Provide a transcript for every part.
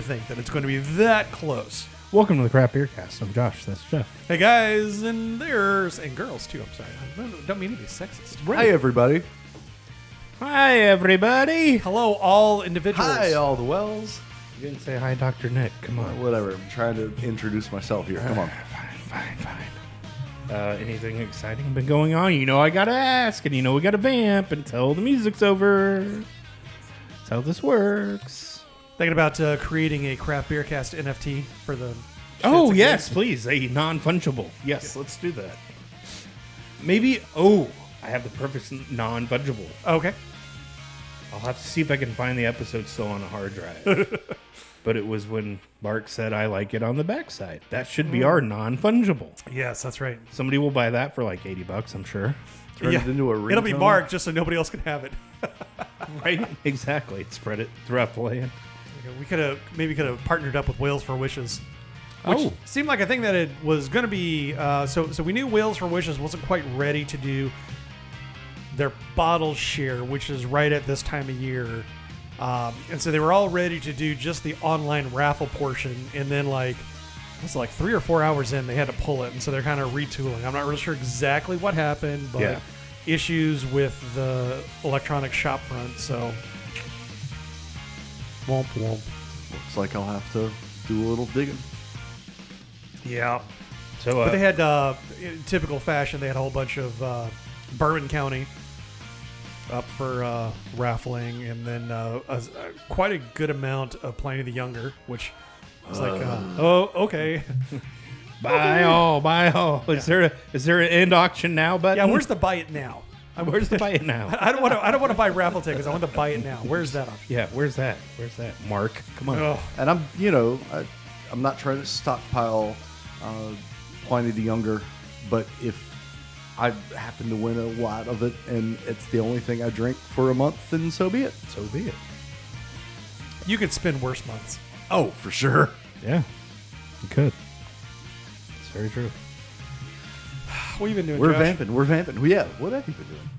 bold of you to think that it's going to be that close. Welcome to the Craft Beer Cast. I'm Josh. That's Jeff. Hey guys, and there's and girls too. I'm sorry, I don't- don't mean to be sexist. Hi, everybody. Hi, everybody. Hello, all individuals. Hi, all the Wells. You didn't say hi, Dr. Nick. Come on. Whatever. I'm trying to introduce myself here. Come on. Fine, fine, fine. Uh, anything exciting been going on? You know I gotta ask, and you know we gotta vamp until the music's over. That's how this works. Thinking about uh, creating a craft beer cast NFT for the. Oh yes, gigs. please, a non-fungible. Yes, let's do that. Maybe. Oh, I have the perfect non-fungible. Okay. I'll have to see if I can find the episode still on a hard drive. but it was when Mark said I like it on the backside. That should be our non-fungible. Yes, that's right. Somebody will buy that for like eighty bucks, I'm sure. Turn it into a It'll be ringtone? marked just so nobody else can have it. Right? exactly. Spread it throughout the land. We could have maybe could have partnered up with Whales for Wishes. Which Oh. seemed like a thing that it was going to be. Uh, so, so we knew Whales for Wishes wasn't quite ready to do their bottle share, which is right at this time of year. Um, and so they were all ready to do just the online raffle portion, and then like it was like three or four hours in, they had to pull it, and so they're kind of retooling. I'm not really sure exactly what happened, but Yeah. issues with the electronic shop front. So, womp womp. Looks like I'll have to do a little digging. Yeah. So uh, But they had, uh, in typical fashion, they had a whole bunch of uh, Bourbon County up for uh, raffling, and then uh, a, a- quite a good amount of Pliny the Younger, which was like, uh, oh, okay. buy all, buy all. Is there a, is there an end auction now button? Yeah, where's the buy it now? I'm- where's the buy it now? I don't want to. I don't want to buy raffle tickets. I want to buy it now. Where's that option? Yeah, where's that? Where's that? Mark, come on. Ugh. And I'm, you know, I, I'm not trying to stockpile uh, Pliny the Younger, but if I happen to win a lot of it and it's the only thing I drink for a month, then so be it. So be it. You could spend worse months. Oh, for sure. Yeah, you could. It's very true. What have you been doing? We're Josh? vamping. We're vamping. Yeah. What have you been doing?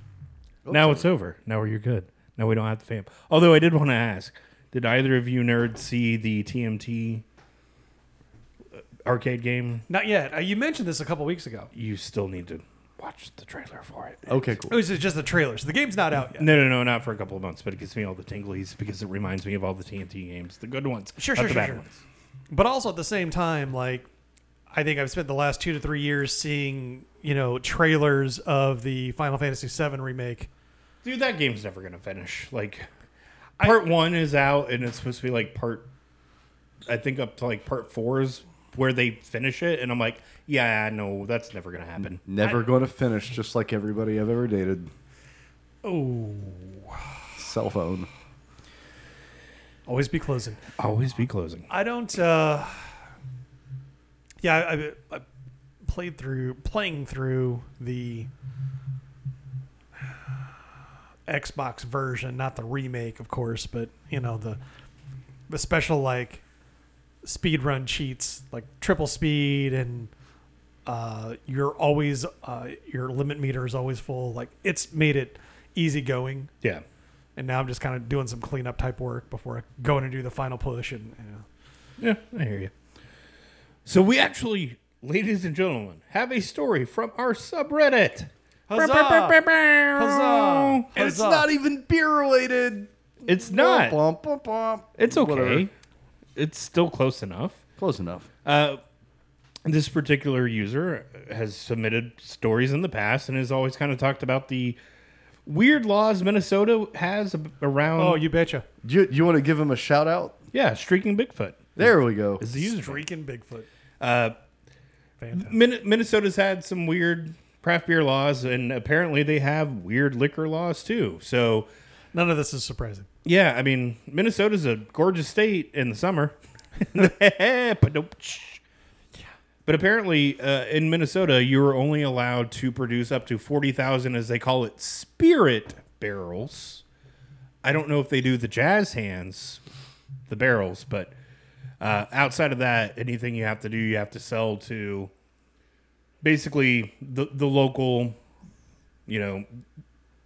Now it's over. Now you're good. Now we don't have to vamp. Although I did want to ask, did either of you nerds see the TMT uh, arcade game? Not yet. Uh, you mentioned this a couple weeks ago. You still need to watch the trailer for it. Okay, cool. It cool. was just the trailers. The game's not out yet. No, no, no, not for a couple of months, but it gives me all the tinglies because it reminds me of all the TMT games, the good ones, Sure, not sure, the sure, bad sure. ones. But also at the same time, like I think I've spent the last two to three years seeing, you know, trailers of the Final Fantasy VII remake. Dude, that game's never gonna finish. Like, part one is out, and it's supposed to be like part. I think up to like part four is where they finish it, and I'm like, yeah, no, that's never gonna happen. Never going to finish, just like everybody I've ever dated. Oh, Cell phone. always be closing. Always be closing. I don't. uh Yeah, I, I, played through playing through the Xbox version, not the remake, of course, but you know the the special like speed run cheats, like triple speed, and uh, you're always uh, your limit meter is always full. Like it's made it easy going, Yeah. and now I'm just kind of doing some cleanup type work before I go in and do the final push. And you know. Yeah, I hear you. So we actually, ladies and gentlemen, have a story from our subreddit. Huzzah! Huzzah! And it's Huzzah. not even beer related. It's not. Bump, bump, bump. It's okay. Whatever. It's still close enough. Close enough. Uh, this particular user has submitted stories in the past and has always kind of talked about the weird laws Minnesota has ab- around. Oh, you betcha. Do you, you want to give him a shout out? yeah, streaking Bigfoot There we go. is he user. Streaking Bigfoot. Uh, Fantastic. Min- Minnesota's had some weird craft beer laws, and apparently they have weird liquor laws too. So, None of this is surprising. yeah, I mean, Minnesota's a gorgeous state in the summer. but apparently, uh, in Minnesota, you are only allowed to produce up to 40,000, as they call it, spirit barrels. I don't know if they do the jazz hands, the barrels, but uh, outside of that, anything you have to do, you have to sell to basically the, the local, you know,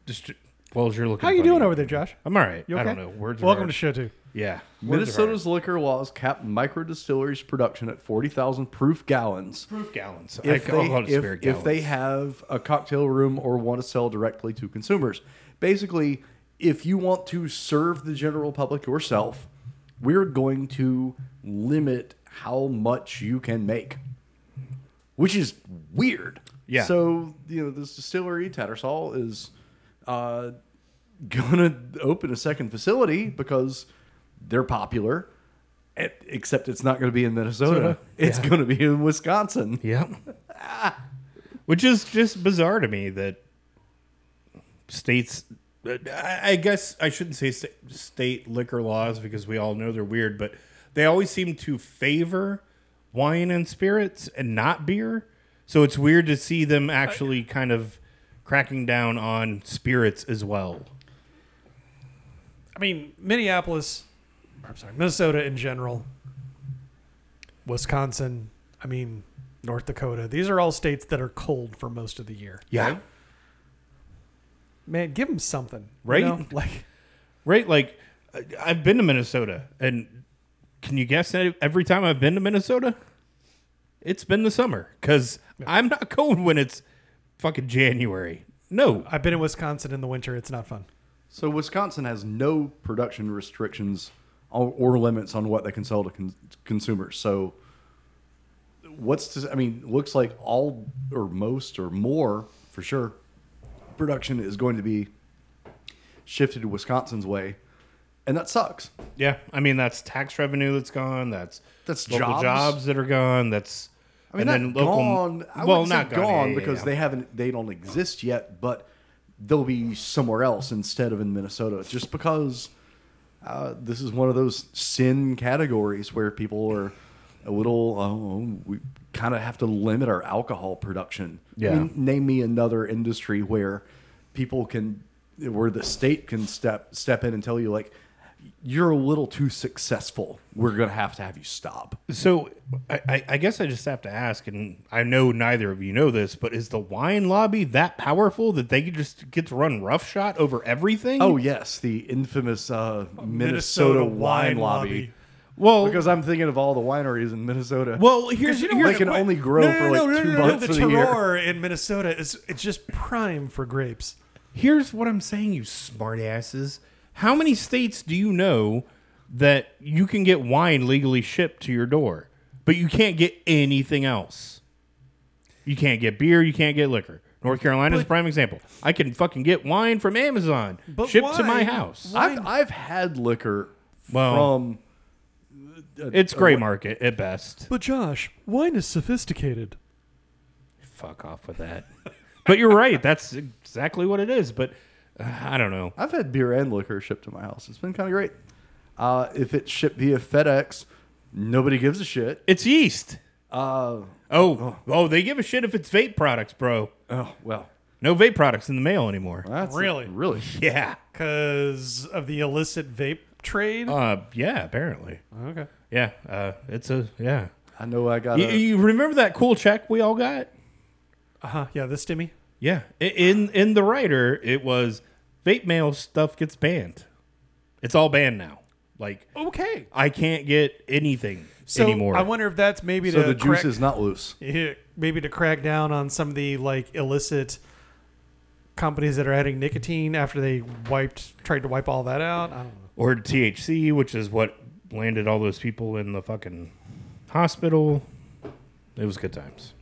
distri- Well, as you're looking. How you funny. doing over there, Josh? I'm all right. You I don't know. Words. are Welcome hard. to show two. Yeah. Words Minnesota's liquor laws cap micro distilleries production at 40,000 proof gallons. proof gallons. If I, they, if, spirit if they have a cocktail room or want to sell directly to consumers. Basically, if you want to serve the general public yourself, we're going to limit how much you can make, which is weird. Yeah. So, you know, this distillery, Tattersall, is uh, going to open a second facility because they're popular. Except it's not going to be in Minnesota. It's going to be in Wisconsin. Yep. Which is just bizarre to me that states. I guess I shouldn't say state liquor laws because we all know they're weird, but they always seem to favor wine and spirits and not beer. So it's weird to see them actually kind of cracking down on spirits as well. I mean, Minneapolis, I'm sorry, Minnesota in general, Wisconsin, I mean, North Dakota. These are all states that are cold for most of the year. Yeah. Man, give them something. you Right? know? Like, Right? Like, I've been to Minnesota, and can you guess every time I've been to Minnesota, it's been the summer because I'm not going when it's fucking January. No. I've been in Wisconsin in the winter. It's not fun. So Wisconsin has no production restrictions or, or limits on what they can sell to con- consumers. So what's to, I mean, looks like all or most or more for sure production is going to be shifted to Wisconsin's way, and that sucks. Yeah. I mean, that's tax revenue that's gone. That's That's local jobs. jobs. that are gone. That's. I mean, and not gone. I well, say gone, gone, yeah, because yeah. they haven't. They don't exist yet, but they'll be somewhere else instead of in Minnesota, just because uh, this is one of those sin categories where people are a little. Oh, we kind of have to limit our alcohol production. I Yeah. mean, name me another industry where people can, where the state can step step in and tell you like. You're a little too successful. We're gonna have to have you stop. So I, I, I guess I just have to ask, and I know neither of you know this, but is the wine lobby that powerful that they could just get to run roughshod over everything? Oh yes, the infamous uh, Minnesota, wine, lobby. well, Because I'm thinking of all the wineries in Minnesota. well, here's, you know here's they can only grow for like two months the of the year. terroir in Minnesota is it's just prime for grapes. here's what I'm saying, you smartasses. How many states do you know that you can get wine legally shipped to your door, but you can't get anything else? You can't get beer, you can't get liquor. North Carolina is a But- prime example. I can fucking get wine from Amazon But shipped to my wine- house. I've I've had liquor Well, from. It's gray market at best. But Josh, wine is sophisticated. Fuck off with that. but you're right. That's exactly what it is. But I don't know. I've had beer and liquor shipped to my house. It's been kind of great. Uh, if it's shipped via FedEx, nobody gives a shit. It's yeast. Uh, Oh, oh, they give a shit if it's vape products, bro. oh well, No vape products in the mail anymore. that's Really? really. Yeah. Because of the illicit vape trade? Uh, yeah. Apparently. okay. Yeah. Uh, it's a yeah. I know I got. You, a- you remember that cool check we all got? Uh huh. Yeah, this Stimmy. Yeah. In in the writer, it was vape mail stuff gets banned. It's all banned now. Like Okay. I can't get anything So anymore. I wonder if that's maybe so to the juice is not loose. Yeah, maybe to crack down on some of the like illicit companies that are adding nicotine after they wiped tried to wipe all that out. I don't know. or THC, which is what landed all those people in the fucking hospital. It was good times.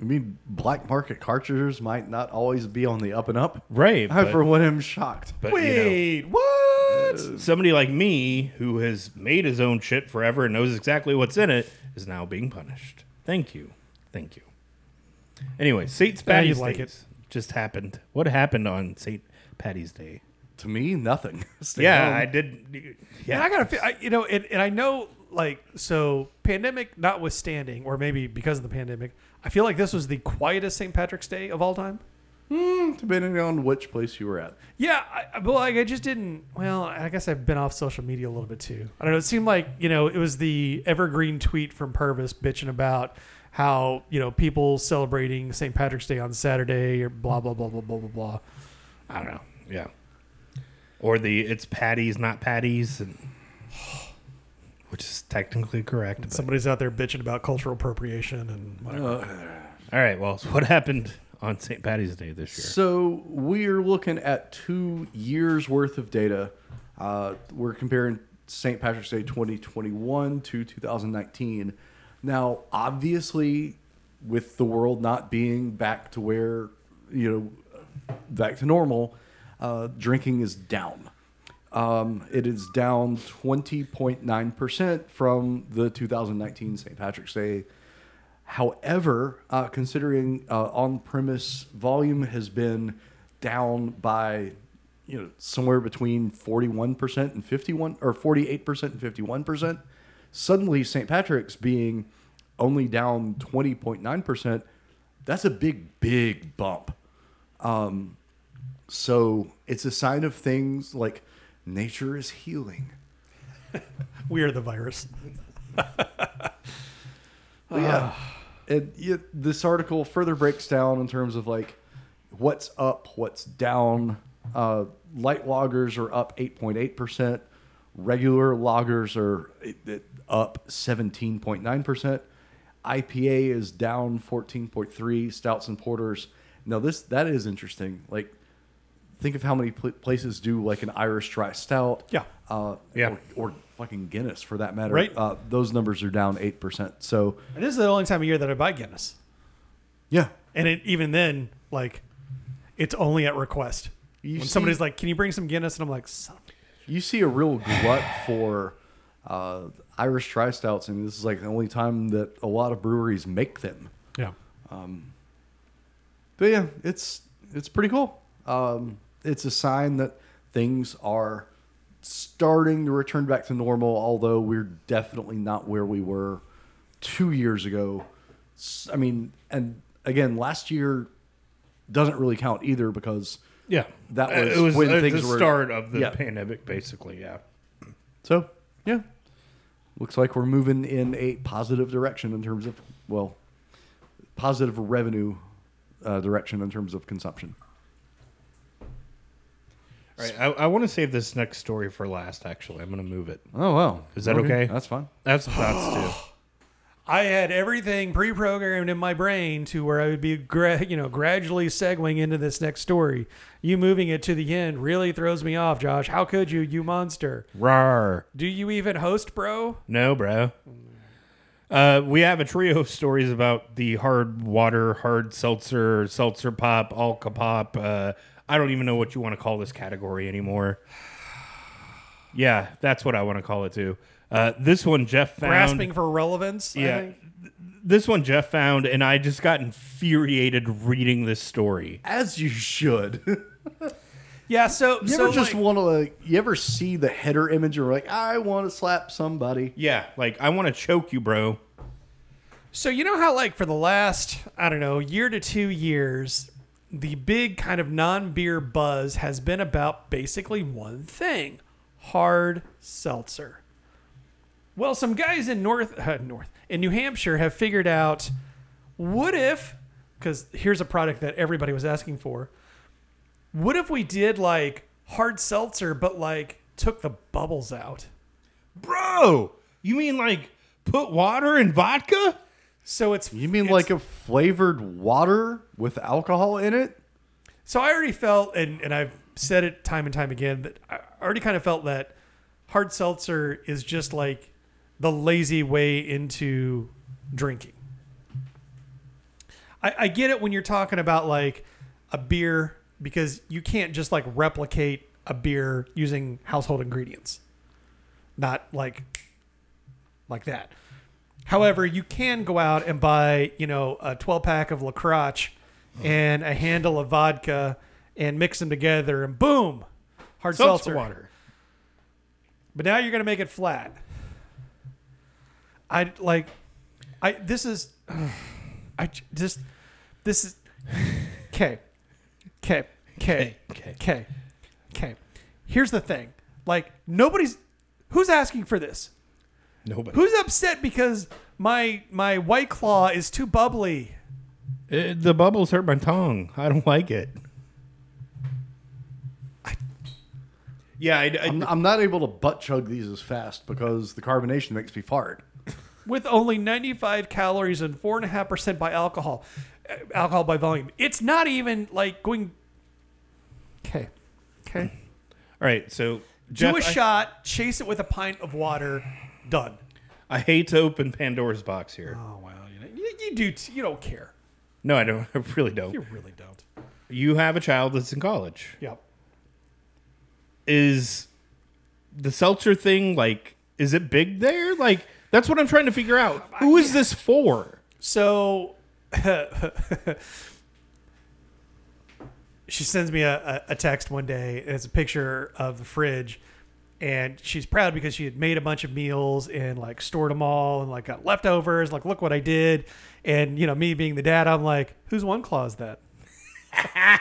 I mean, black market cartridges might not always be on the up and up. Right. I, But, for one, am shocked. but, you know, Wait, what? Uh, somebody like me who has made his own shit forever and knows exactly what's in it is now being punished. Thank you. Thank you. Anyway, St. Patty's you'd like Day just happened. What happened on St. Patty's Day? To me, nothing. Stay yeah, home. I did. And Yeah, I gotta, feel, I, you know, and, and I know, like, so pandemic notwithstanding, or maybe because of the pandemic, I feel like this was the quietest St. Patrick's Day of all time. Hmm, depending on which place you were at. Yeah, I, I- but like I just didn't. Well, I guess I've been off social media a little bit too. I don't know. It seemed like you know it was the evergreen tweet from Purvis bitching about how you know people celebrating St. Patrick's Day on Saturday or blah blah blah blah blah blah blah. I don't know. yeah. or the it's patties not patties, and which is technically correct. but- Somebody's out there bitching about cultural appropriation and whatever. all right, well, so what happened on St. Patty's Day this year? So we are looking at two years worth of data. Uh, we're comparing St. Patrick's Day 2021 to 2019. Now, obviously, with the world not being back to where you know back to normal, uh, drinking is down. Um, it is down 20.9% from the 2019 St. Patrick's Day However, uh, considering uh, on-premise volume has been down by, you know, somewhere between 41% and 51 or 48% and 51%, suddenly St. Patrick's being only down 20.9%, that's a big, big bump. Um, so it's a sign of things like nature is healing. We are the virus. But yeah, it, it, this article further breaks down in terms of like what's up, what's down. Uh, light lagers are up 8.8%. Regular lagers are it, it, up 17.9%. IPA is down 14.3. Stouts and porters. Now this that is interesting. Like think of how many pl- places do like an Irish dry stout. Yeah. Uh, Yeah. Or, or fucking Guinness for that matter. Right. Uh, those numbers are down 8%. So And this is the only time of year that I buy Guinness. yeah. And it, even then, like, it's only at request. You when see- somebody's like, "Can you bring some Guinness?" and I'm like. You see a real glut for uh, Irish dry stouts, and this is like the only time that a lot of breweries make them. "Yeah, But yeah, it's it's pretty cool. Um, it's a sign that things are starting to return back to normal, although we're definitely not where we were two years ago. I mean, and again, last year doesn't really count either because Yeah, That was was when uh, things the were- start of the Yeah. pandemic, basically. Yeah. So, yeah. Looks like we're moving in a positive direction in terms of, well, positive revenue uh, direction in terms of consumption. All right, I, I want to save this next story for last. Actually, I'm going to move it. Oh, well. Is that okay? That's fine. That's some thoughts too. I had everything pre-programmed in my brain to where I would be, gra- you know, gradually segueing into this next story. You moving it to the end really throws me off, Josh. How could you, you monster? Rar. Do you even host, bro? No, bro. Uh, we have a trio of stories about the hard water, hard seltzer, seltzer pop, alka pop. Uh, I don't even know what you want to call this category anymore. Yeah, that's what I want to call it too. Uh, this one Jeff found. Grasping for relevance. I Yeah. think. This one Jeff found, and I just got infuriated reading this story. As you should. Yeah. So, so ever just like- want to, like, you ever see the header image and you're like, I want to slap somebody? Yeah, like I want to choke you, bro. So you know how like for the last I don't know year to two years, the big kind of non-beer buzz has been about basically one thing: hard seltzer. Well, some guys in North uh, North in New Hampshire have figured out what if because here's a product that everybody was asking for. What if we did like hard seltzer, but like took the bubbles out? Bro, you mean like put water in vodka? So it's You mean it's- like a flavored water with alcohol in it? So I already felt, and, and I've said it time and time again, that I already kind of felt that hard seltzer is just like the lazy way into drinking. I, I get it when you're talking about like a beer because you can't just like replicate a beer using household ingredients. Not like like that. However, you can go out and buy, you know, a 12 pack of La Croche and a handle of vodka and mix them together and boom, hard Seltzer seltzer. water. But now you're going to make it flat. I like I this is I j- just this is okay. Okay. Okay. Okay. Okay. Okay. Here's the thing. Like nobody's who's asking for this? Nobody. Who's upset because my my white claw is too bubbly? Uh, the bubbles hurt my tongue. I don't like it. Yeah, I, I- I'm, I'm not able to butt chug these as fast because the carbonation makes me fart. with only 95 calories and 4.5% by alcohol uh, alcohol by volume it's not even like going okay okay all right. So Jeff, do a I- shot chase it with a pint of water done I, hate to open Pandora's box here. oh wow you, know, you, do t- you don't care No, I don't. I really don't. you really don't You have a child that's in college. yep Is the seltzer thing like? Is it big there? Like that's what I'm trying to figure out. Who is this for? So she sends me a, a, a text one day. And it's a picture of the fridge. And she's proud because she had made a bunch of meals and like stored them all and like got leftovers. Like, look what I did. And, you know, me being the dad, I'm like, whose one claw is that?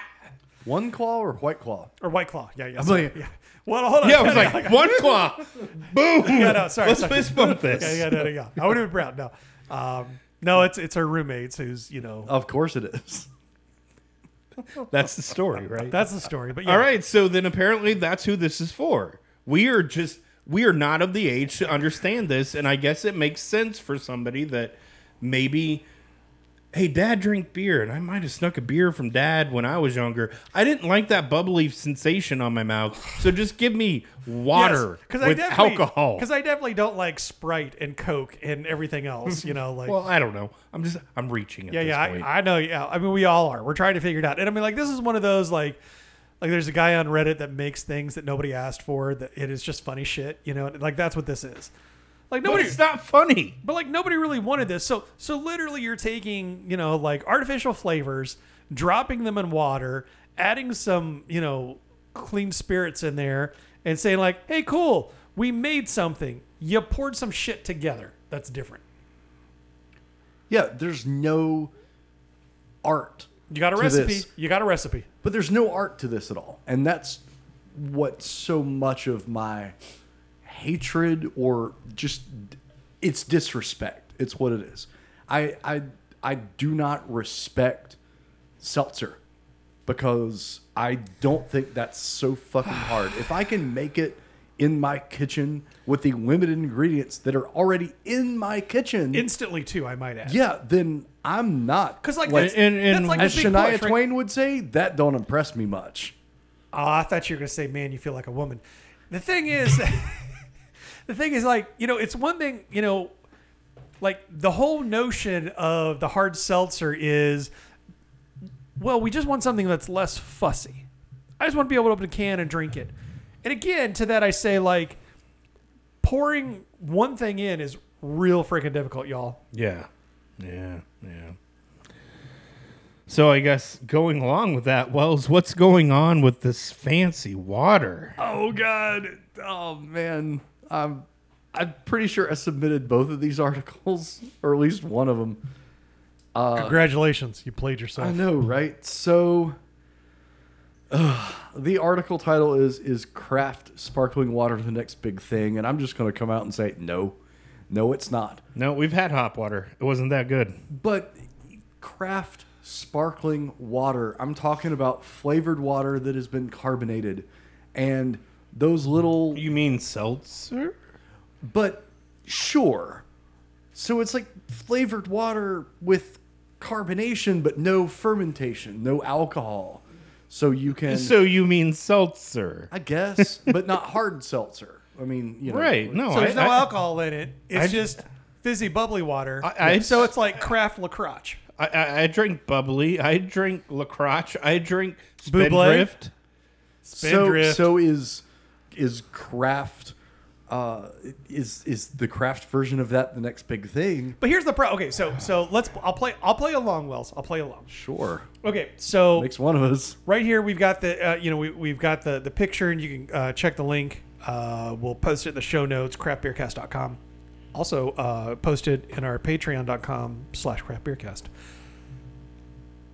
One claw or white claw? Or White Claw. Yeah, yeah. I'm sorry. like- yeah. Well, hold on. Yeah, I was like one claw, boom. Yeah, no, sorry, Let's sorry. fist bump this. yeah, yeah, no, no, yeah. I would have been proud. No. Um, no, it's it's her roommates who's, you know, Of course it is. That's the story, right? that's the story. But yeah. All right, so then apparently that's who this is for. We are just we are not of the age to understand this, and I guess it makes sense for somebody that maybe hey, dad drink beer, and I might have snuck a beer from dad when I was younger. I didn't like that bubbly sensation on my mouth, so just give me water Yes, with alcohol. Because I definitely don't like Sprite and Coke and everything else. You know, like well, I don't know. I'm just I'm reaching at yeah, yeah. I, I know. Yeah, I mean, we all are. We're trying to figure it out. And I mean, like this is one of those like. Like there's a guy on Reddit that makes things that nobody asked for. That it is just funny shit, you know. Like that's what this is. Like but it's not funny. but like nobody really wanted this. So so literally you're taking, you know, like artificial flavors, dropping them in water, adding some, you know, clean spirits in there and saying like, "Hey, cool. We made something. You poured some shit together. That's different." Yeah, there's no art. You got a recipe. this. You got a recipe. But there's no art to this at all. And that's what so much of my hatred or just it's disrespect. It's what it is. I I I do not respect seltzer because I don't think that's so fucking hard. If I can make it in my kitchen with the limited ingredients that are already in my kitchen, Instantly too, I might add. yeah, then I'm not. Cuz like, Like, that's, and- and that's like as Shania push, right? Twain would say, that don't impress me much. Oh, I thought you were gonna say, "Man, you feel like a woman." The thing is, the thing is, like you know, it's one thing, you know, like the whole notion of the hard seltzer is, well, we just want something that's less fussy. I just want to be able to open a can and drink it. And again, to that I say, like, pouring one thing in is real freaking difficult, y'all. Yeah. Yeah. Yeah. So I guess going along with that, Wells, what's going on with this fancy water? Oh God! Oh man, I'm I'm pretty sure I submitted both of these articles, or at least one of them. Uh, Congratulations, you played yourself. I know, right? So, uh, the article title is "Is craft sparkling water the next big thing?" And I'm just going to come out and say no, no, it's not. No, we've had hop water. It wasn't that good. But craft sparkling water, I'm talking about flavored water that has been carbonated, and those little You mean seltzer? But sure. So it's like flavored water with carbonation, but no fermentation, no alcohol. So you can, So you mean seltzer? I guess, but not hard seltzer. I mean, you know, Right. No, So there's no I- alcohol in it. It's I- just fizzy, bubbly water. I- I- so it's like craft lacroche. I, I, I drink bubbly. I drink lacroche. I drink Buble? spindrift. So, so is is craft uh, is is the craft version of that the next big thing? But here's the pro. Okay, so so let's. I'll play. I'll play along, Wells. I'll play along. Sure, Okay, so makes one of us. right here we've got the. Uh, you know, we we've got the the picture, and you can uh, check the link. Uh, we'll post it in the show notes. Craftbeercast.com. Also uh, posted in our Patreon.com slash craftbeercast.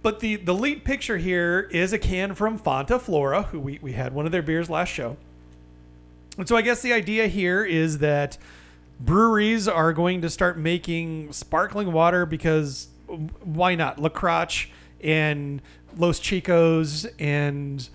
But the the lead picture here is a can from Fonta Flora, who we, we had one of their beers last show. And so I guess the idea here is that breweries are going to start making sparkling water because why not? La Croche and Los Chicos and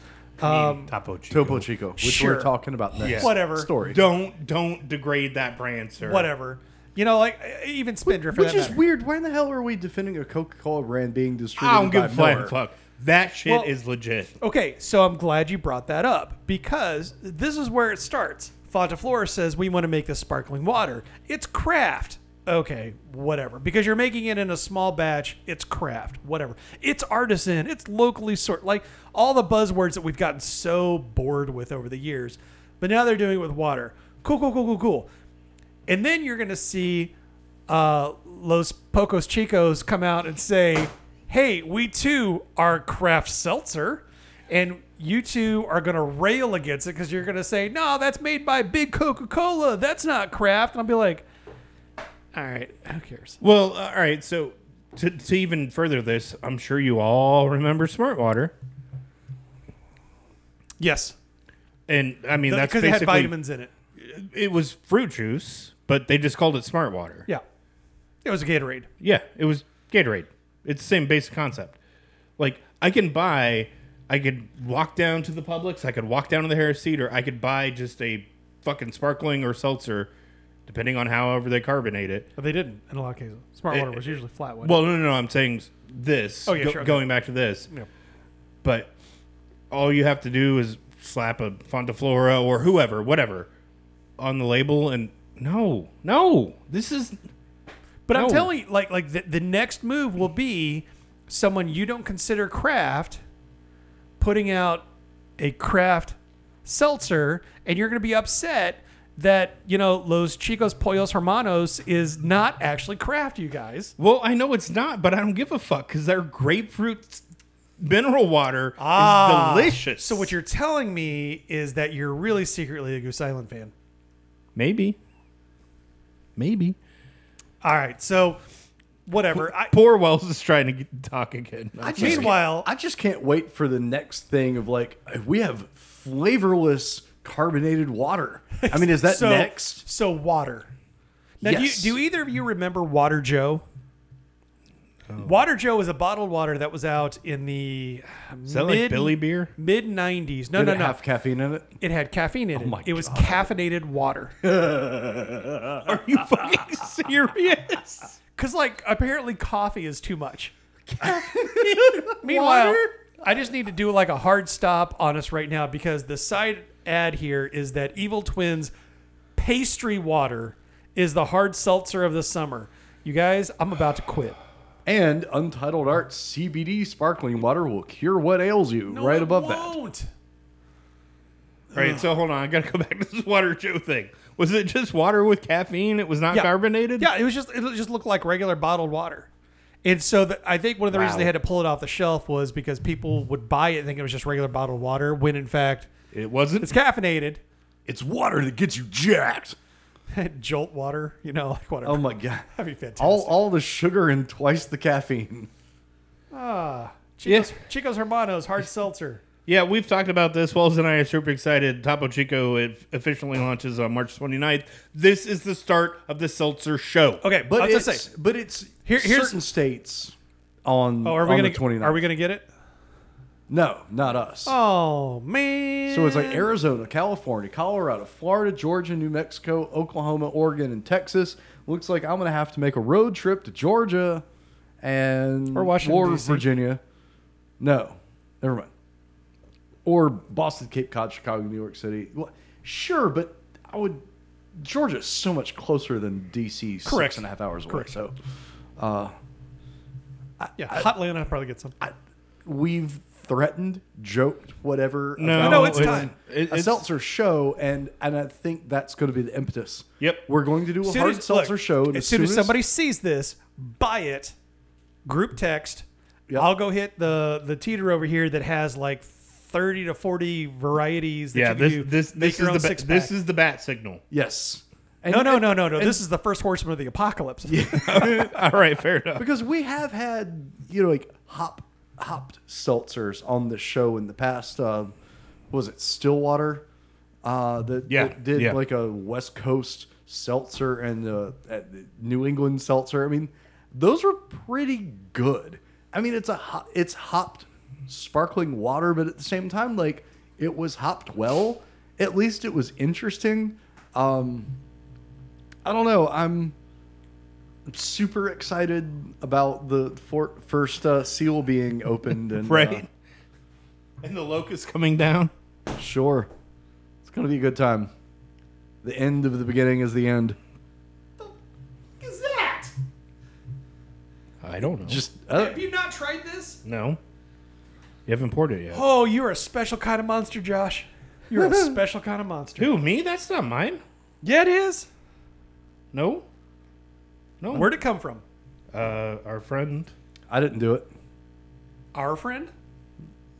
I mean, um, Topo Chico. Topo Chico, which Sure. we're talking about next. Yeah. Whatever. story. Don't don't degrade that brand, sir. Whatever. You know, like even Spindrift. for Which is matter. weird. Why in the hell are we defending a Coca-Cola brand being I don't give a by flying fuck. That shit Well- is legit. Okay, so I'm glad you brought that up because this is where it starts. Fonta Flora says we want to make this sparkling water. It's craft. Okay, whatever. Because you're making it in a small batch, it's craft. Whatever. It's artisan. It's locally sort like all the buzzwords that we've gotten so bored with over the years. But now they're doing it with water. Cool, cool, cool, cool, cool. And then you're going to see uh, Los Pocos Chicos come out and say, hey, we too are craft seltzer. And you two are going to rail against it because you're going to say, no, that's made by Big Coca Cola. That's not craft. And I'll be like, all right, who cares? Well, uh, all right. So to, to even further this, I'm sure you all remember Smart Water, Yes. and I mean that's Because it had basically vitamins in it. it was fruit juice, but they just called it Smart Water. Yeah. It was a Gatorade. Yeah, it was Gatorade. It's the same basic concept. Like I can buy, I could walk down to the Publix, I could walk down to the Harris Teeter, I could buy just a fucking sparkling or seltzer, depending on however they carbonate it. But they didn't in a lot of cases. Smart water was usually flat. wasn't Well, no, no, no. I'm saying this. Oh, yeah, sure, okay. Going back to this, Yeah. but all you have to do is slap a Fonta Flora or whoever, whatever, on the label, and no, no, this is But I'm telling you, like, like the, the next move will be someone you don't consider craft putting out a craft seltzer, and you're going to be upset that you know Los Chicos Pollos Hermanos is not actually craft. You guys, Well, I know it's not, but I don't give a fuck because their grapefruit mineral water Ah, is delicious. So what you're telling me is that you're really secretly a Goose Island fan. maybe, maybe All right, so whatever. I, poor Wells is trying to get, talk again. I just Meanwhile- can't- I just can't wait for the next thing of like we have flavorless carbonated water. I mean, is that so, next? So water. Now, Yes. do, you, do either of you remember Water Joe? Oh. Water Joe was a bottled water that was out in the is that like Billy beer? mid '90s. No, Did no, it no. have caffeine in it? it had caffeine in oh it. my it was God. caffeinated water. Are you fucking serious? Because like apparently coffee is too much. Meanwhile, I just need to do like a hard stop on us right now because the side ad here is that Evil Twins pastry water is the hard seltzer of the summer. You guys, I'm about to quit. And Untitled Art CBD sparkling water will cure what ails you. No, right above that. won't. All right, so hold on. I got to go back to this water Joe thing. Was it just water with caffeine? It was not Yeah. carbonated? Yeah, it was just it just looked like regular bottled water. And so the, I think one of the reasons they had to pull it off the shelf was because people would buy it and think it was just regular bottled water when in fact It wasn't. it's caffeinated. It's water that gets you jacked. Jolt water, you know, like whatever. Oh my god. That'd be fantastic. All all the sugar and twice the caffeine. Ah, Chico's, Chico's Hermanos hard seltzer. Yeah, we've talked about this. Wells and I are super excited. Topo Chico it officially launches on March 29th. This is the start of the seltzer show. Okay, But I'll it's say. but it's Here- here's- certain states on Oh, are we on gonna the 29th. are we gonna get it? No, not us. Oh man! So it's like Arizona, California, Colorado, Florida, Georgia, New Mexico, Oklahoma, Oregon, and Texas. Looks like I'm gonna have to make a road trip to Georgia and Or Washington, or. Virginia. No, never mind. Or Boston, Cape Cod, Chicago, New York City. Well, sure, but I would. Georgia's so much closer than DC. Correct. Six and a half hours away. Correct. So uh, yeah, Hotlanta probably get some. we've threatened, joked, whatever. No, about No, it's time. It- a it's- seltzer show, and and I think that's going to be the impetus. Yep. we're going to do a Soon hard as- seltzer look, show. And as soon as somebody sees this, buy it. Group text. Yep. I'll go hit the the teeter over here that has like thirty to forty varieties. That Yeah, you this do. this this is the ba- this is the bat signal. yes, and, no, no, and- no, no, no. and- This is the first horseman of the apocalypse. All right, fair enough. because we have had you know like hop hopped seltzers on the show in the past. Um, was it Stillwater? Uh, that, Yeah, that did yeah. like a West Coast seltzer and uh, uh, New England seltzer. I mean, those were pretty good. I mean, it's a ho- it's hopped sparkling water, but at the same time, like It was hopped well. At least it was interesting. Um, I don't know. I'm super excited about the for, first uh, seal being opened. And, Right. and the locust coming down. Uh, sure. It's going to be a good time. The end of the beginning is the end. Is that? I don't know. Just uh, Have you not tried this? no. You haven't poured it yet. Oh, you're a special kind of monster, Josh. You're a special kind of monster. Who? Me? That's not mine. Yeah, it is. No. No. Where'd it come from? uh, our friend. I didn't do it. Our friend?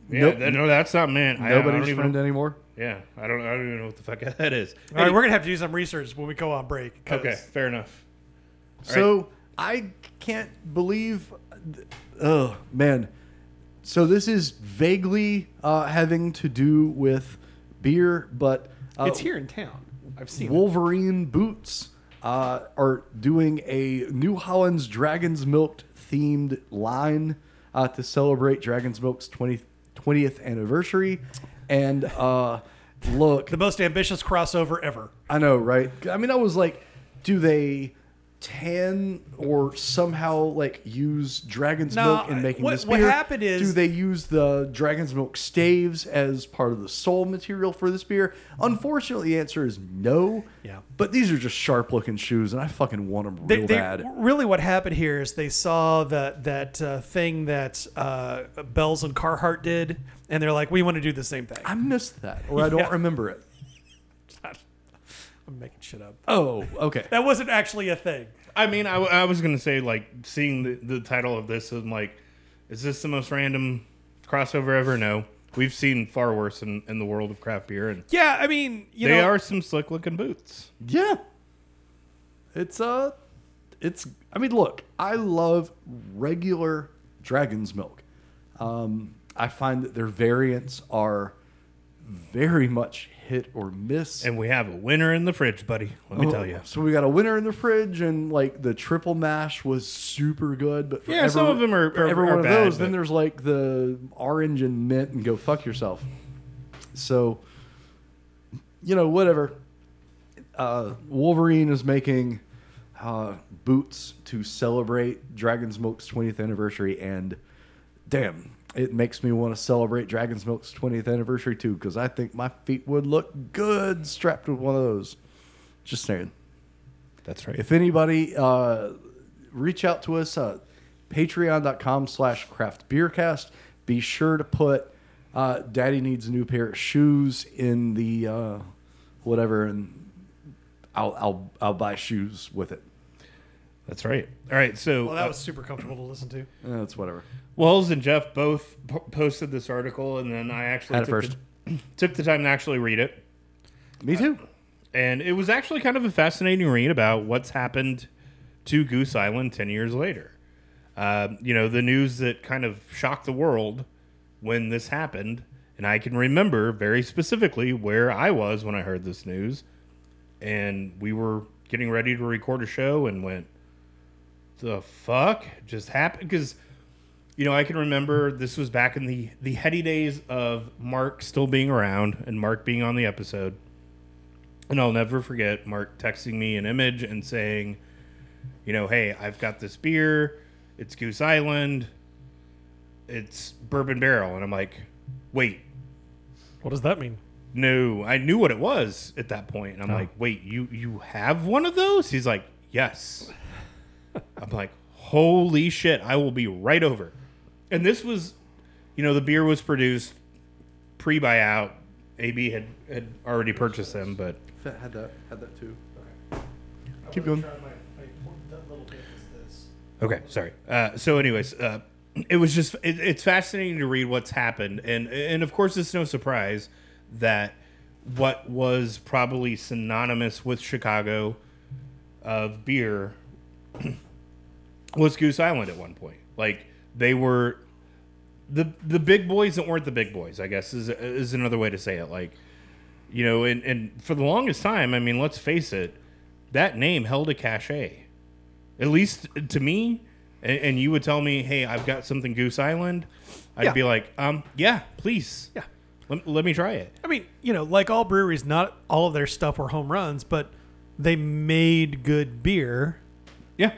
Yeah, Nope. th- no, that's not man. I- I don't Nobody's even- friend anymore. Yeah, I don't. I don't even know what the fuck that is. All right, we're gonna have to do some research when we go on break. 'cause- Okay, fair enough. So I can't believe. Oh man! So this is vaguely uh, having to do with beer, but uh, It's here in town. I've seen it. Wolverine boots uh, are doing a New Holland's Dragon's Milk themed line uh, to celebrate Dragon's Milk's 20th, 20th anniversary. And uh, look, the most ambitious crossover ever. I know, right? I mean, I was like, do they tan or somehow like use dragon's No, milk in making what- this what beer? happened is- do they use the dragon's milk staves as part of the sole material for this beer? Unfortunately, the answer is no. Yeah. But these are just sharp looking shoes, and I fucking want them They, real they- bad. really, what happened here is they saw that that uh, thing that uh, Bells and Carhartt did, and they're like, "We want to do the same thing." I missed that, or I don't Yeah. remember it. I'm making shit up. Oh, okay. That wasn't actually a thing. I mean, I was gonna say like seeing the, the title of this, I'm like, is this the most random crossover ever? No, we've seen far worse in, in the world of craft beer, and Yeah, I mean, you they know, are some slick looking boots. Yeah. It's uh it's I mean look, I love regular dragon's milk. Um I find that their variants are very much hit or miss. And we have a winner in the fridge, buddy. Let me tell you. So we got a winner in the fridge, and like the triple mash was super good. But for Yeah, some of them are- are- every one of bad, those. Then there's like the orange and mint, and go fuck yourself. So, you know, whatever. Uh, Wolverine is making uh, boots to celebrate Dragon's Milk's 20th anniversary, and damn, it makes me want to celebrate Dragon's Milk's 20th anniversary too, because I think my feet would look good strapped with one of those. Just saying. That's right. If anybody, uh, reach out to us, uh, patreon.com slash craftbeercast. Be sure to put uh, Daddy Needs a New Pair of Shoes in the uh, whatever, and I'll, I'll, I'll buy shoes with it. That's right. All right. So well, that uh, was super comfortable to listen to. Uh, That's whatever. Wells and Jeff both po- posted this article, and then I actually Had it took first. The, took the time to actually read it. Me too. And it was actually kind of a fascinating read about what's happened to Goose Island 10 years later. Uh, you know, the news that kind of shocked the world when this happened. And I can remember very specifically where I was when I heard this news. And we were getting ready to record a show and went, the fuck just happened? Because, you know, I can remember this was back in the, the heady days of Mark still being around and Mark being on the episode. And I'll never forget Mark texting me an image and saying, you know, hey, I've got this beer. It's Goose Island. It's bourbon barrel. And I'm like, wait, What does that mean? no. I knew what it was at that point. And I'm oh. like, wait, you you have one of those? He's like, yes. I'm like, holy shit, I will be right over. And this was, you know, the beer was produced pre buyout. AB had, had already purchased them, but Had that, had that too. Keep going. Okay, sorry. Uh, so, anyways, uh, it was just it, it's fascinating to read what's happened, and and of course, it's no surprise that what was probably synonymous with Chicago of beer was Goose Island at one point. Like they were the the big boys that weren't the big boys. I guess is is another way to say it. Like you know, and and for the longest time, I mean, let's face it, that name held a cachet at least to me, and, and you would tell me, "Hey, I've got something Goose Island," I'd Yeah. be like, "Um, yeah, please, Yeah. Let, let me try it. I mean, you know, like all breweries, not all of their stuff were home runs, but they made good beer. Yeah.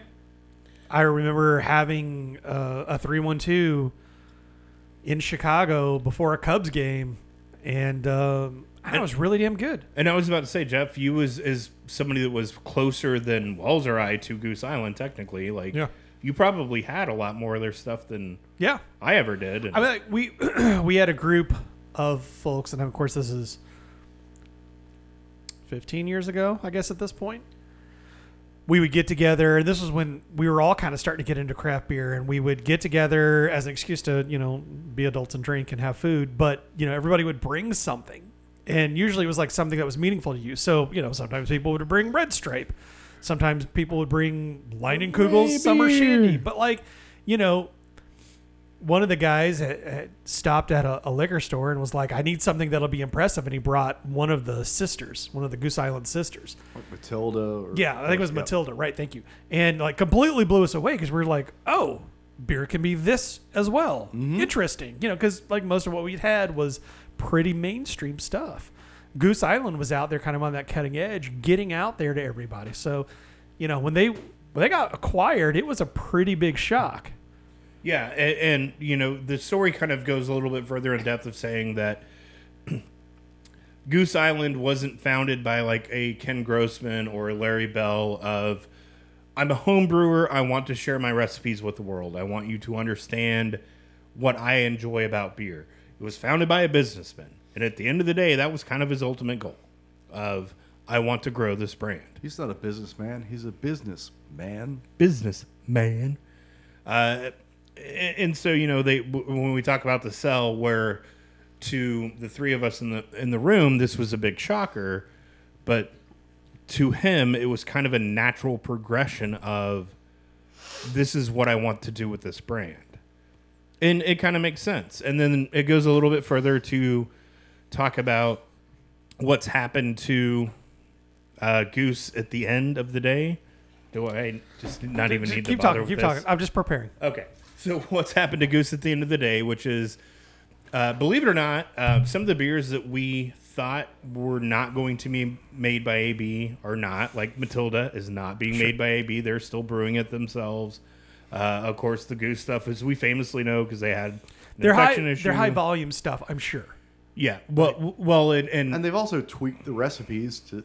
I remember having uh, a 312 in Chicago before a Cubs game, and um, I don't know, it was really damn good. And I was about to say, Jeff, you was is somebody that was closer than Wells or I to Goose Island. Technically, like Yeah. you probably had a lot more of their stuff than Yeah. I ever did. And I mean, like, we we had a group of folks, and of course, this is 15 years ago, I guess, at this point. We would get together, and this was when we were all kind of starting to get into craft beer, and we would get together as an excuse to, you know, be adults and drink and have food. But, you know, everybody would bring something. And usually it was like something that was meaningful to you. So, you know, sometimes people would bring Red Stripe. Sometimes people would bring Leinenkugel's Summer. Shandy. But, like, you know, one of the guys had, had stopped at a, a liquor store and was like, "I need something that'll be impressive," and he brought one of the sisters, one of the Goose Island sisters. Like Matilda. Or, Yeah, I think it was yeah. Matilda. Right, thank you. And like completely blew us away because we are like, "Oh, beer can be this as well. Mm-hmm. Interesting." You know, because like most of what we'd had was pretty mainstream stuff. Goose Island was out there, kind of on that cutting edge, getting out there to everybody. So, you know, when they when they got acquired, it was a pretty big shock. Yeah, and, and you know the story kind of goes a little bit further in depth of saying that Goose Island wasn't founded by like a Ken Grossman or Larry Bell of I'm a home brewer, I want to share my recipes with the world. I want you to understand what I enjoy about beer. It was founded by a businessman, and at the end of the day, that was kind of his ultimate goal of I want to grow this brand. He's not a businessman. He's a businessman. businessman. Uh, and, so you know they when we talk about the cell, where to the three of us in the in the room, this was a big shocker, but to him, it was kind of a natural progression of this is what I want to do with this brand, and it kind of makes sense. And then it goes a little bit further to talk about what's happened to uh, Goose at the end of the day. Do I just not even need keep to bother talking. with Keep this? talking. I'm just preparing. Okay. So what's happened to Goose at the end of the day, which is, uh, believe it or not, uh, some of the beers that we thought were not going to be made by AB are not. Like Matilda is not being made by AB; they're still brewing it themselves. Uh, of course, the Goose stuff, as we famously know, because they had an They're high. infection issue. They're high volume stuff. I'm sure. Yeah. Well, w- well, and, and, And they've also tweaked the recipes to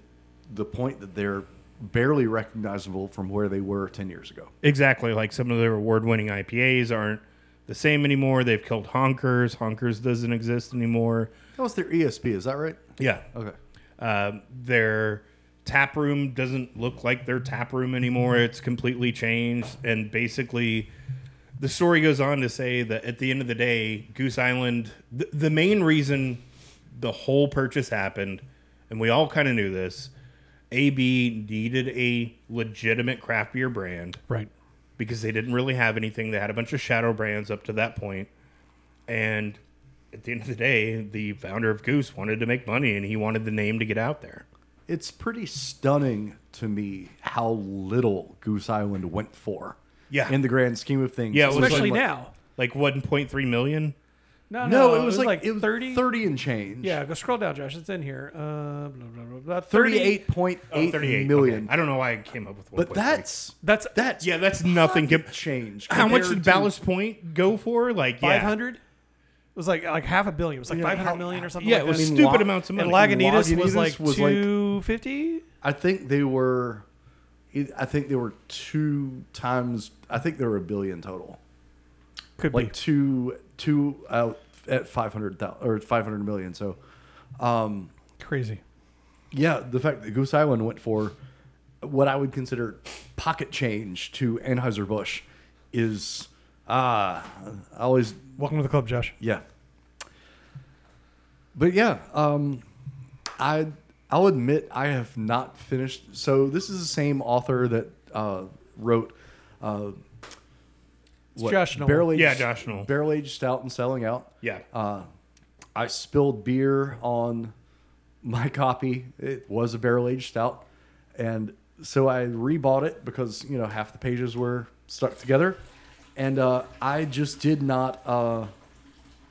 the point that they're barely recognizable from where they were 10 years ago. Exactly. Like some of their award winning IPAs aren't the same anymore. They've killed Honkers. Honkers doesn't exist anymore. That was their ESB, is that right? Yeah. Okay. Um, their tap room doesn't look like their tap room anymore. It's completely changed. And basically, the story goes on to say that at the end of the day, Goose Island, th- the main reason the whole purchase happened, and we all kind of knew this, AB needed a legitimate craft beer brand Right. because they didn't really have anything. They had a bunch of shadow brands up to that point. And at the end of the day, the founder of Goose wanted to make money and he wanted the name to get out there. It's pretty stunning to me how little Goose Island went for. Yeah. In the grand scheme of things. Yeah, Especially like- now. Like 1.3 million. No, No, it was, like, it was 30. 30 and change. Yeah, go scroll down, Josh. It's in here. Uh, blah, blah, blah, blah. 38.8 Oh, 38 million. Okay. I don't know why I came up with 1.3. But that's That's that's yeah, that's nothing. pocket Com- change. How much did Ballast Point go for? Like yeah. 500. It was like like half a billion. It was like Yeah, 500 how- million or something Yeah, like it was that. I mean, stupid amounts of and money. Lagunitas, was like was like- 250. I think they were. I think they were two times. I think they were a billion total. Could be Like be. two, two out at five hundred thousand or five hundred million. So, um, Crazy. yeah, the fact that Goose Island went for what I would consider pocket change to Anheuser Busch is ah, I always Welcome to the club, Josh. yeah. But yeah, um, I I'll admit I have not finished. So this is the same author that uh, wrote uh, what, Josh Noel. barrel aged Yeah, Josh Noel. barrel aged stout and selling out. Yeah. Uh, I spilled beer on my copy. It was a barrel aged stout, and so I rebought it because you know half the pages were stuck together, and uh, I just did not uh,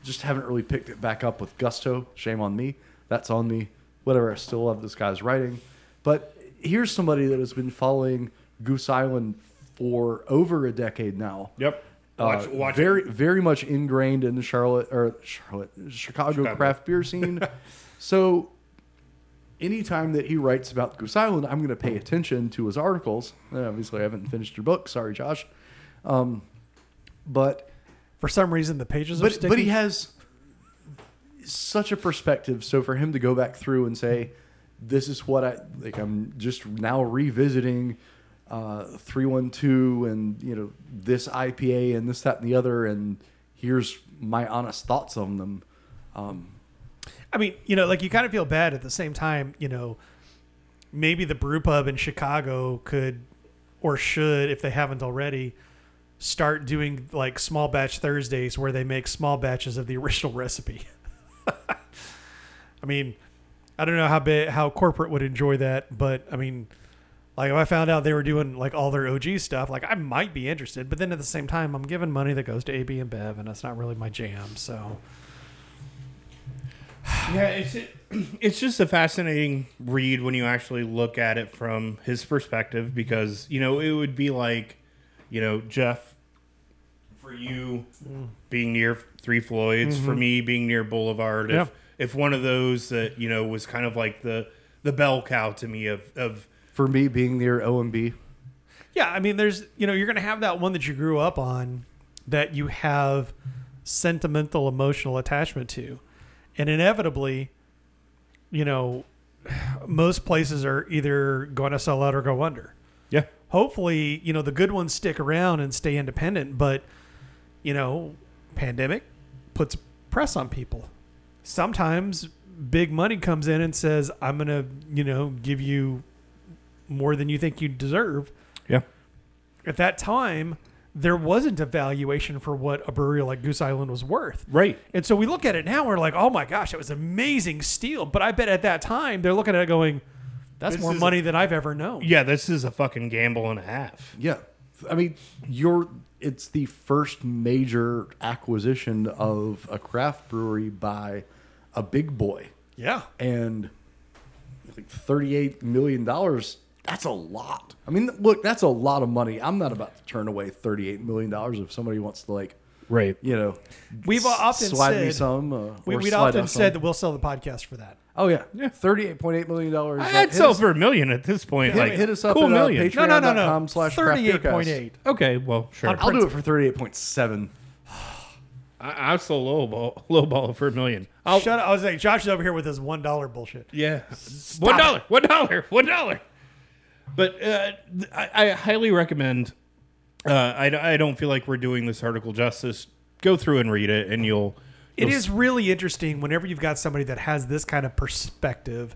just haven't really picked it back up with gusto. Shame on me. That's on me. Whatever. I still love this guy's writing. But here's somebody that has been following Goose Island for over a decade now. Yep. Uh, Watch, watch very, very much ingrained in the Charlotte or Charlotte, Chicago, Chicago. craft beer scene. so, anytime that he writes about Goose Island, I'm going to pay attention to his articles. And obviously, I haven't finished your book. Sorry, Josh. Um, but For some reason, the pages are sticky. but he has such a perspective. So for him to go back through and say, "This is what I like," I'm just now revisiting uh, three one two and you know this IPA and this that and the other, and here's my honest thoughts on them. Um, I mean, you know, like you kind of feel bad at the same time, you know, maybe the brew pub in Chicago could or should, if they haven't already, start doing like small batch Thursdays where they make small batches of the original recipe. I mean, I don't know how big, how corporate would enjoy that, but I mean, like if I found out they were doing like all their OG stuff, like I might be interested. But then at the same time, I'm giving money that goes to AB InBev, and that's not really my jam. So Yeah, it's it's just a fascinating read when you actually look at it from his perspective because you know it would be like, you know, Jeff, for you mm. being near Three Floyds, for mm-hmm. me being near Boulevard. If Yeah. if one of those that you know was kind of like the the bell cow to me of of for me, being near OMB, Yeah, I mean, there's you know you're gonna have that one that you grew up on, that you have sentimental emotional attachment to, and inevitably, you know, most places are either going to sell out or go under. yeah Hopefully, you know the good ones stick around and stay independent, but you know, pandemic puts press on people. Sometimes big money comes in and says, "I'm gonna, you know, give you more than you think you deserve." yeah at that time there wasn't a valuation for what a brewery like Goose Island was worth. right And so we look at it now, we're like, oh my gosh, it was amazing steal. But I bet at that time they're looking at it going, that's This more is- money than I've ever known. yeah this is a fucking gamble and a half. yeah. I mean, you're. It's the first major acquisition of a craft brewery by a big boy. Yeah. and like thirty-eight million dollars. That's a lot. I mean, look, that's a lot of money. I'm not about to turn away thirty-eight million dollars if somebody wants to, like, Right. you know, We've s- often slide me said- some. Uh, We, or we'd slide often us said some. that we'll sell the podcast for that. "Oh yeah, Yeah. thirty-eight point eight million dollars." I'd sell for a million at this point. hit, like hit us up cool at uh, million. No, no, no, no. Patreon.com slash craft beer cast. 38.8. Okay, well, sure. On I'll do it for thirty-eight point seven. I, I'll still low ball, low ball for a million. I'll, Shut up. I was like, Josh is over here with his $1 bullshit. Yeah, one dollar, one dollar, one dollar. But uh, I, I highly recommend. Uh, I, I don't feel like we're doing this article justice. Go through and read it, and you'll. It you'll is really interesting whenever you've got somebody that has this kind of perspective,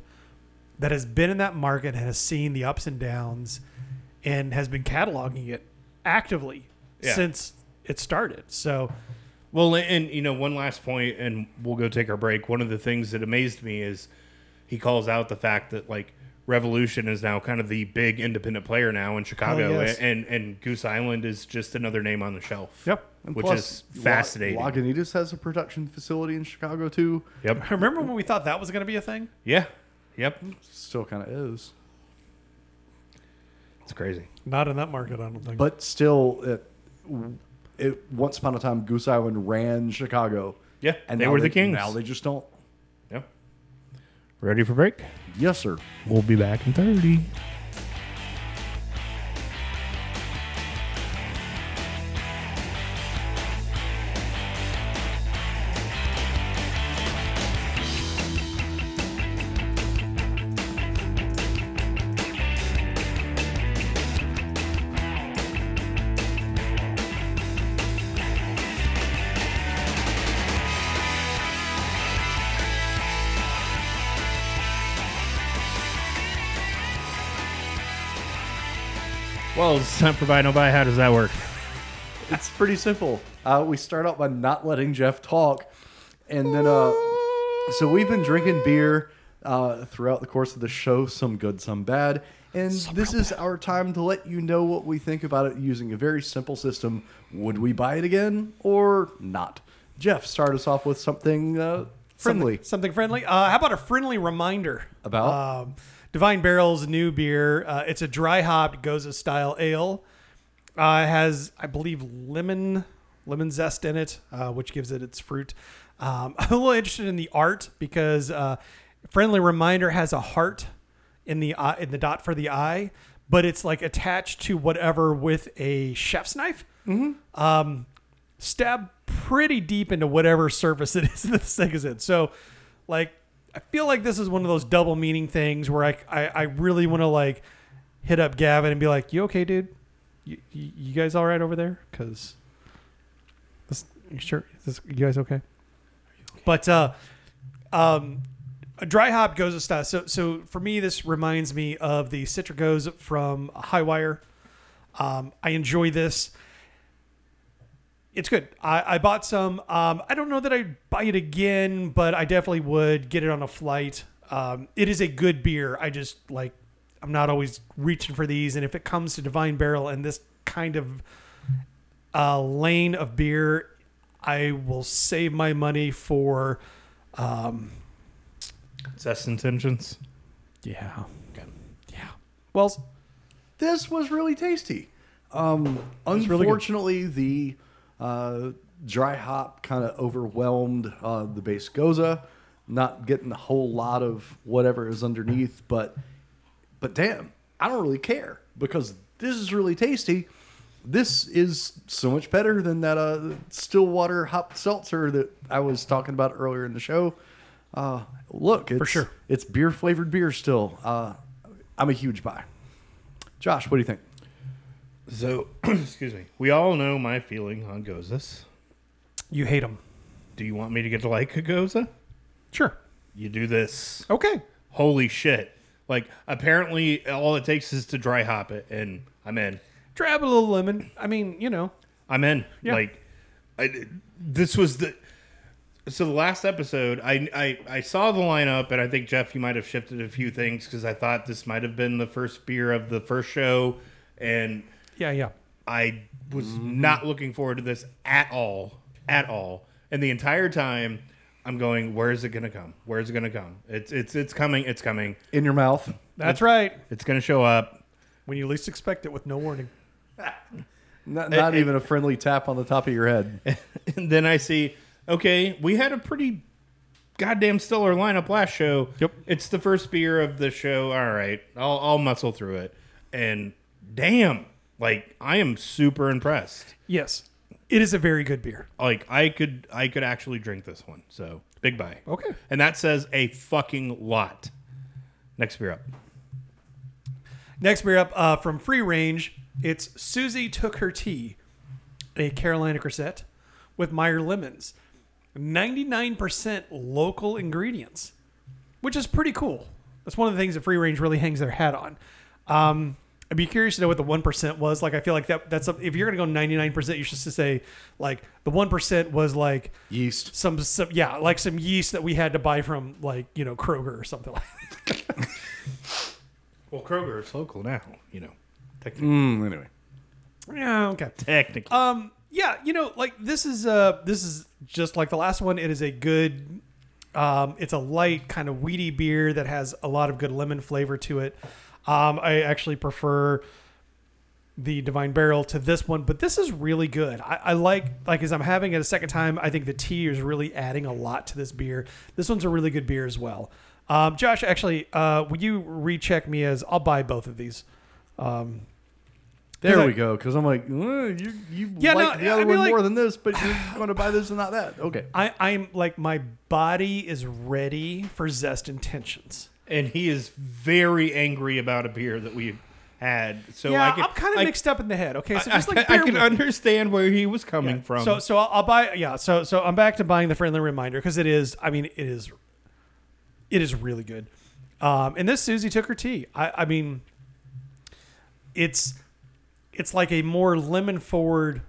that has been in that market, and has seen the ups and downs, and has been cataloging it actively Yeah. since it started. So, Well, and you know, one last point, and we'll go take our break. One of the things that amazed me is he calls out the fact that like Revolution is now kind of the big independent player now in Chicago, oh, yes. and and Goose Island is just another name on the shelf. Yep. And which plus, is fascinating. La- Lagunitas has a production facility in Chicago too. Yep. remember when we thought that was going to be a thing? Yeah. Yep. Still kind of is, It's crazy. Not in that market, I don't think. but still, it, it once upon a time Goose Island ran Chicago. Yeah. And they now were the kings. Now they just don't. Yep. Ready for break? Yes, sir. We'll be back in 30. Time for buy no buy. How does that work? It's pretty simple. Uh, we start out by not letting Jeff talk, and then uh, so we've been drinking beer uh, throughout the course of the show, some good, some bad, and this is our time to let you know what we think about it using a very simple system. Would we buy it again or not? Jeff, start us off with something uh, friendly. Something, something friendly. Uh, how about a friendly reminder About? Divine Barrel's new beer? Uh, it's a dry hopped Gose style ale. Uh, has, I believe, lemon lemon zest in it, uh, which gives it its fruit. Um, I'm a little interested in the art because uh, friendly reminder has a heart in the eye, in the dot for the eye, but it's like attached to whatever with a chef's knife. Um, stab pretty deep into whatever surface it is that this thing is in. So, like, I feel like this is one of those double meaning things where I, I, I really want to like hit up Gavin and be like, "You okay, dude? You, you, you guys all right over there? Because this, sure, this, you guys okay?" But uh, um, a dry hop gose style. So, so for me, this reminds me of the Citricos from Hi-Wire. Um, I enjoy this it's good. I, I bought some. Um, I don't know that I'd buy it again, but I definitely would get it on a flight. Um, it is a good beer. I just like I'm not always reaching for these, and if it comes to Divine Barrel and this kind of uh, lane of beer, I will save my money for. Um, Zest intentions. yeah, yeah. Well, this was really tasty. Um, was really unfortunately, the uh, dry hop kind of overwhelmed uh, the base gose, not getting a whole lot of whatever is underneath. But but damn, I don't really care because this is really tasty. This is so much better than that uh, Stillwater hop seltzer that I was talking about earlier in the show. Uh, look, it's, sure. it's beer flavored beer still. Uh, I'm a huge buy. Josh, what do you think? So, excuse me. We all know my feeling on Goses. you hate them. Do you want me to get to like a Gose? Sure. You do this. Okay. Holy shit. Like, apparently, all it takes is to dry hop it, and I'm in. Drab a little lemon. I mean, you know. I'm in. Yeah. Like, I, this was the. So the last episode, I, I I saw the lineup, and I think Jeff, you might have shifted a few things because I thought this might have been the first beer of the first show, and Yeah, yeah. I was not looking forward to this at all, at all. And the entire time, I'm going, "Where is it going to come? Where is it going to come? It's it's it's coming. It's coming. In your mouth. That's right. It's going to show up." When you least expect it with no warning. Not, not it- even a friendly tap on the top of your head. And then I see, okay, we had a pretty goddamn stellar lineup last show. Yep. It's the first beer of the show. All right, I'll I'll muscle through it. And damn, like I am super impressed. Yes. It is a very good beer. Like I could I could actually drink this one. So big buy. Okay. And that says a fucking lot. Next beer up. Next beer up uh, from Free Range, it's Susie Took Her Tea, a Carolina Grisette with Meyer lemons. 99% local ingredients, which is pretty cool. That's one of the things that Free Range really hangs their hat on. Um, I'd be curious to know what the 1% was. Like, I feel like that that's a, if you're going to go 99%, you should just say, like, the 1% was like Yeast. some, some, yeah, like some yeast that we had to buy from, like, you know, Kroger or something like that. Well, Kroger is local now, you know. Technically. Mm, anyway. Yeah, okay. Technically. Um, yeah, you know, like this is uh this is just like the last one. It is a good, um, it's a light kind of weedy beer that has a lot of good lemon flavor to it. Um, I actually prefer the Divine Barrel to this one, but this is really good. I, I like like as I'm having it a second time. I think the tea is really adding a lot to this beer. This one's a really good beer as well. Um, Josh, actually, uh, would you recheck me as I'll buy both of these? Um, There I- we go. Because I'm like, "Uh, you you Yeah, like no, the I other mean, one like- more than this, but you're going to buy this and not that. Okay. I, I'm like my body is ready for zest intentions. And he is very angry about a beer that we've had. So yeah, I can, I'm kind of I, mixed up in the head. Okay, so I, just like I bear can with- understand where he was coming yeah. from. So so I'll, I'll buy. Yeah. So so I'm back to buying the friendly reminder because it is. I mean, it is. It is really good. Um, and this Susie took her tea. I, I mean, it's it's like a more lemon forward.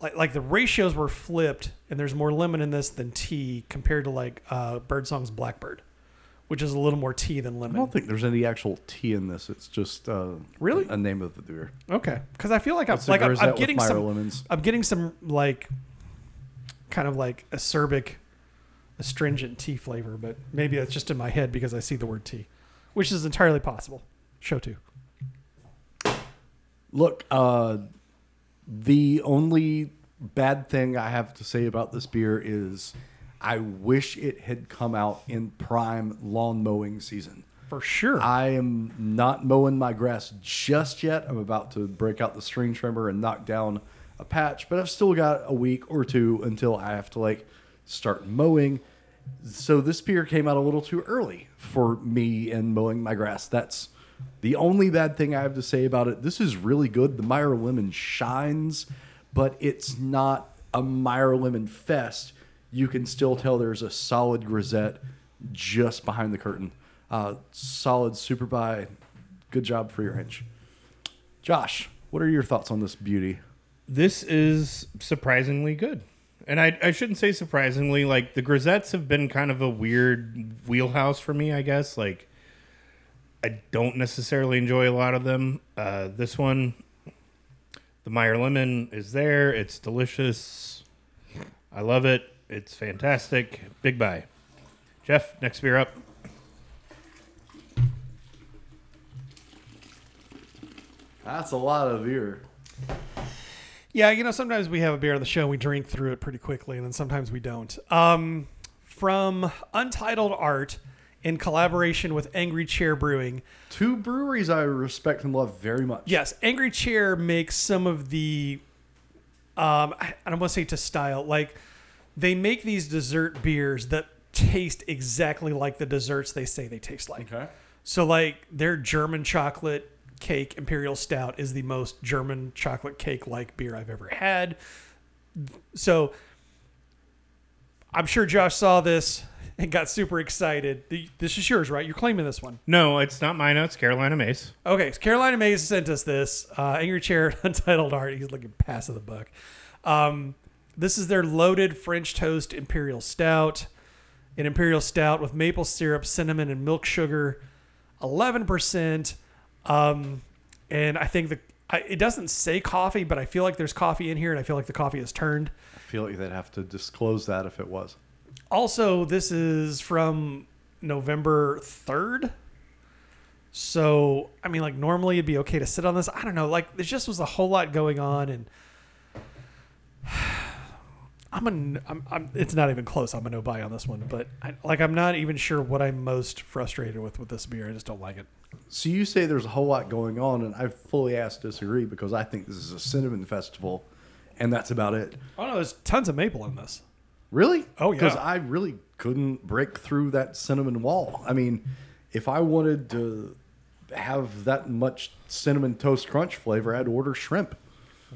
Like, like the ratios were flipped, and there's more lemon in this than tea compared to like uh, Birdsong's Blackbird, which is a little more tea than lemon. I don't think there's any actual tea in this. It's just uh, Really? a name of the beer. Okay, because I feel like I'm like I'm, I'm getting some. lemons. I'm getting some like kind of like acerbic, astringent tea flavor, but maybe that's just in my head because I see the word tea, which is entirely possible. Show two. Look, uh, the only bad thing I have to say about this beer is I wish it had come out in prime lawn mowing season. For sure. I am not mowing my grass just yet. I'm about to break out the string trimmer and knock down a patch, but I've still got a week or two until I have to like start mowing. So this beer came out a little too early for me in mowing my grass. That's the only bad thing I have to say about it. This is really good. The Meyer Lemon shines, but it's not a Meyer Lemon fest. You can still tell there's a solid grisette just behind the curtain. Uh, solid super buy. Good job for your inch. Josh, what are your thoughts on this beauty? This is surprisingly good. And I, I shouldn't say surprisingly, like the grisettes have been kind of a weird wheelhouse for me, I guess. Like I don't necessarily enjoy a lot of them. Uh, this one, the Meyer Lemon is there. It's delicious. I love it. It's fantastic. Big buy. Jeff, next beer up. That's a lot of beer. Yeah, you know, sometimes we have a beer on the show and we drink through it pretty quickly, and then sometimes we don't. Um, from Untitled Art, in collaboration with Angry Chair Brewing, Two breweries I respect and love very much. yes, Angry Chair makes some of the, um, I I don't want to say to style, like they make these dessert beers that taste exactly like the desserts they say they taste like. Okay. So like their German chocolate cake imperial stout is the most German chocolate cake like beer I've ever had. So I'm sure Josh saw this and got super excited. This is yours, right? You're claiming this one. No, it's not mine. It's Carolina Mays. Okay, so Carolina Mays sent us this. Uh, Angry Chair, Untitled Art. He's looking past of the buck. Um, this is their loaded French toast imperial stout. An imperial stout with maple syrup, cinnamon, and milk sugar. 11%. Um, and I think the I, it doesn't say coffee, but I feel like there's coffee in here, and I feel like the coffee is turned. I feel like they'd have to disclose that if it was. Also, this is from November 3rd. So, I mean, like, normally it'd be okay to sit on this. I don't know. Like, there just was a whole lot going on, and I'm a, I'm, I'm, it's not even close. I'm a no buy on this one, but I, like, I'm not even sure what I'm most frustrated with with this beer. I just don't like it. So you say there's a whole lot going on, and I fully ask disagree because I think this is a cinnamon festival, and that's about it. Oh no, there's tons of maple in this. Really? Oh, yeah. Because I really couldn't break through that cinnamon wall. I mean, if I wanted to have that much cinnamon toast crunch flavor, I'd order shrimp.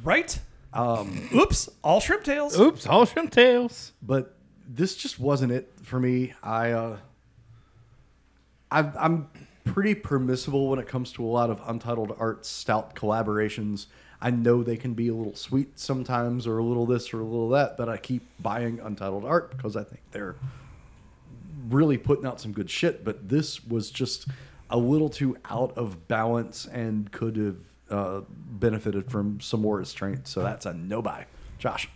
Right? Um, Oops! All shrimp tails. Oops, all shrimp tails. But this just wasn't it for me. I, uh, I I'm pretty permissible when it comes to a lot of Untitled Art stout collaborations. I know they can be a little sweet sometimes, or a little this or a little that, but I keep buying Untitled Art because I think they're really putting out some good shit. But this was just a little too out of balance and could have uh, benefited from some more restraint. So that's a no buy. Josh.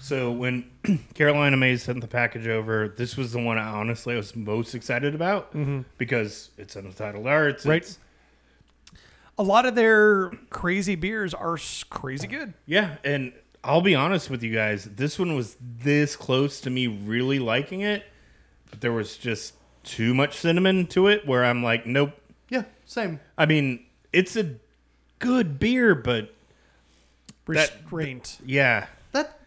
So when Carolina Mays sent the package over, this was the one I honestly was most excited about because it's untitled arts. Right. It's, A lot of their crazy beers are crazy good. yeah, and I'll be honest with you guys, this one was this close to me really liking it, but there was just too much cinnamon to it where I'm like, nope. Yeah, same. I mean, it's a good beer, but That- Restraint. yeah. that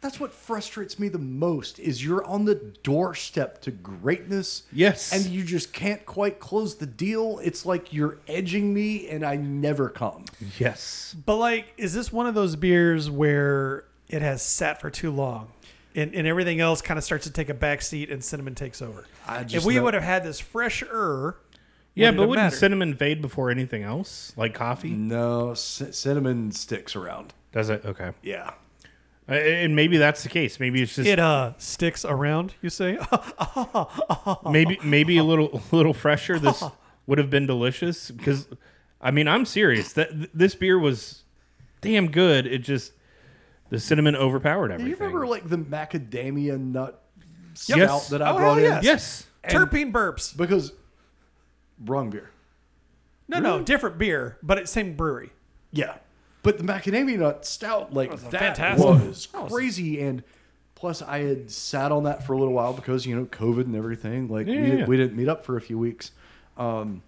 that's what frustrates me the most is you're on the doorstep to greatness Yes. and you just can't quite close the deal it's like you're edging me and i never come Yes. But like, is this one of those beers where it has sat for too long, and, and everything else kind of starts to take a back seat, and cinnamon takes over? I if we know- would have had this fresher, Yeah, but wouldn't mattered? cinnamon fade before anything else? Like coffee? no c- cinnamon sticks around Does it? Okay. yeah Uh, And maybe that's the case. Maybe it's just it uh sticks around. You say? maybe maybe a little a little fresher. This would have been delicious because, I mean, I'm serious. That th- this beer was damn good. It just The cinnamon overpowered Do everything. you remember like the macadamia nut stout Yes. that I Oh, brought hell in? yes. yes. Terpene burps. Because wrong beer. No, no, different beer, but it's same brewery. Yeah. But the macadamia nut stout, like was that fantastic. was crazy. And plus, I had sat on that for a little while because, you know, COVID and everything. Like, Yeah, we, yeah. we didn't meet up for a few weeks. Um,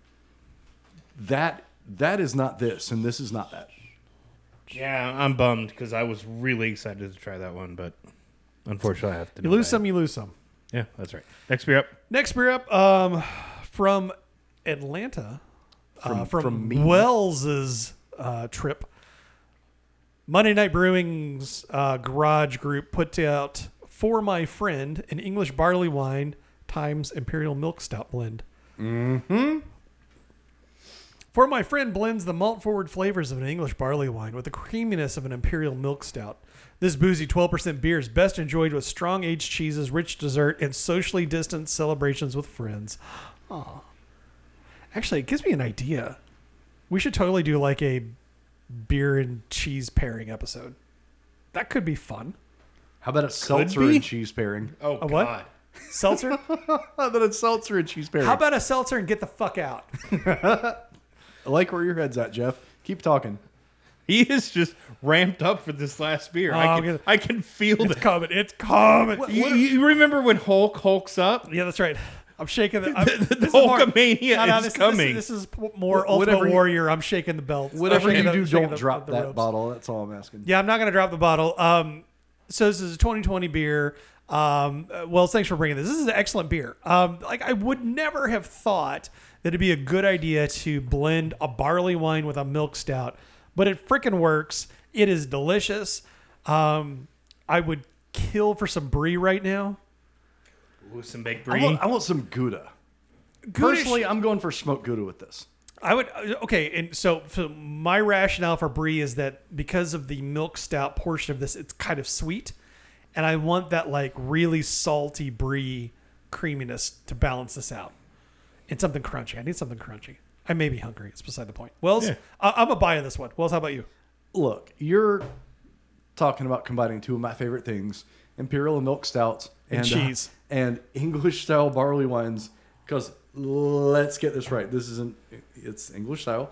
that That is not this, and this is not that. Yeah, I'm bummed because I was really excited to try that one, but unfortunately, I have to. You lose some, you lose some. Yeah, that's right. Next beer up. Next beer up, um, from Atlanta, from, uh, From- from. Wells's uh, trip. Monday Night Brewing's uh, garage group put out for my friend an English barley wine times imperial milk stout blend. Mm-hmm. For my friend blends the malt forward flavors of an English barley wine with the creaminess of an imperial milk stout. This boozy 12% beer is best enjoyed with strong aged cheeses, rich dessert, and socially distant celebrations with friends. Aw. Actually, it gives me an idea. We should totally do like a beer and cheese pairing episode. That could be fun. How about a seltzer be. and cheese pairing? Oh A what? God. Seltzer? How about a seltzer and cheese pairing? How about a seltzer and get the fuck out? I like where your head's at, Jeff. Keep talking. He is just ramped up for this last beer. Oh, I, can, I can feel It's it. coming. It's coming. You, you remember when Hulk hulks up? Yeah, that's right. I'm shaking the. I'm, The- the this is more- Hulkamania No, no, is this, coming. This, is more Wh- Ultimate whatever you- Warrior. I'm shaking the belt. Whatever I'm you shaking do, don't the- drop the that bottle. That's all I'm asking. Yeah, I'm not gonna drop the bottle. Um, so this is a 2020 beer. Um, uh, well, thanks for bringing this. This is an excellent beer. Um, like I would never have thought that it'd be a good idea to blend a barley wine with a milk stout, but it freaking works. It is delicious. Um, I would kill for some brie right now. Ooh, some baked I want, I want some Gouda. Personally, I'm going for smoked Gouda with this. I would uh, okay, and so, so my rationale for brie is that because of the milk stout portion of this, it's kind of sweet, and I want that like really salty brie creaminess to balance this out, and something crunchy. I need something crunchy. I may be hungry. It's beside the point. Wells, Yeah. I- I'm a buy on this one. Wells, how about you? Look, you're talking about combining two of my favorite things: imperial and milk stouts And uh, cheese. and English style barley wines. Because let's get this right. This isn't. It's English style.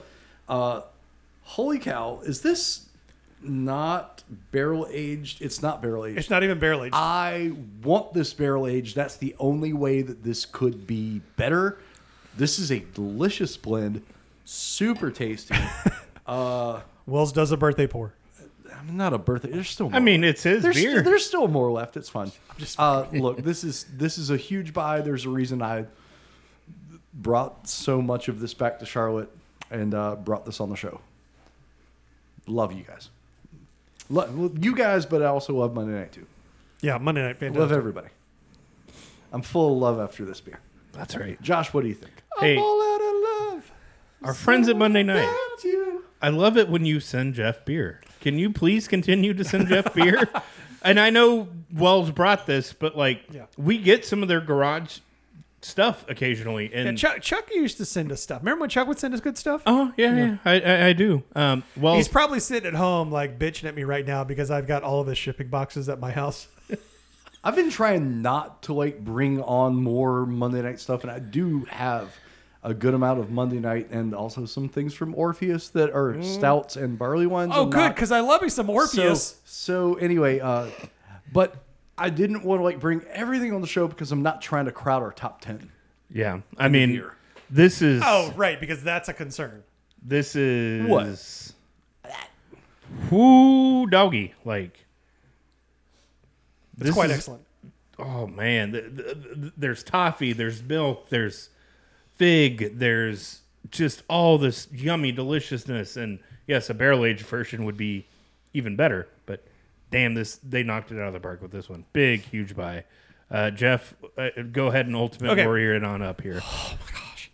Uh, holy cow! Is this not barrel aged? It's not barrel aged. It's not even barrel aged. I want this barrel aged. That's the only way that this could be better. This is a delicious blend, super tasty. uh, Wells does a birthday pour. Not a birthday. There's still. More. I mean, it's his there's beer. there's still more left. It's fine. just- uh, look, this is this is a huge buy. There's a reason I brought so much of this back to Charlotte and uh, brought this on the show. Love you guys. Love you guys, but I also love Monday Night too. Yeah, Monday night. Love everybody. I'm full of love after this beer. That's right. Josh, what do you think? Hey, I'm All out of love. our friends at Monday night. I love it when you send Jeff beer. Can you please continue to send Jeff beer? And I know Wells brought this, but like Yeah. we get some of their garage stuff occasionally, and And Chuck, Chuck used to send us stuff. Remember when Chuck would send us good stuff? oh yeah, yeah, I, I, I do. Um, well, He's probably sitting at home like bitching at me right now because I've got all of his shipping boxes at my house. I've been trying not to like bring on more Monday night stuff, and I do have a good amount of Monday night and also some things from Orpheus that are stouts and barley wines. Oh, I'm good, not- because I love me some Orpheus. So, so anyway, uh, but I didn't want to like bring everything on the show because I'm not trying to crowd our top ten. yeah. I mean, year. this is oh, right, because that's a concern. this is What? Whoo, doggy, like. It's this quite is- excellent. Oh man, the, the, the- there's toffee, there's milk, there's fig, there's just all this yummy deliciousness, and yes, a barrel aged version would be even better. But damn, this they knocked it out of the park with this one. Big, huge buy. Uh, Jeff, uh, go ahead and ultimate Okay. warrior it on up here. Oh my gosh.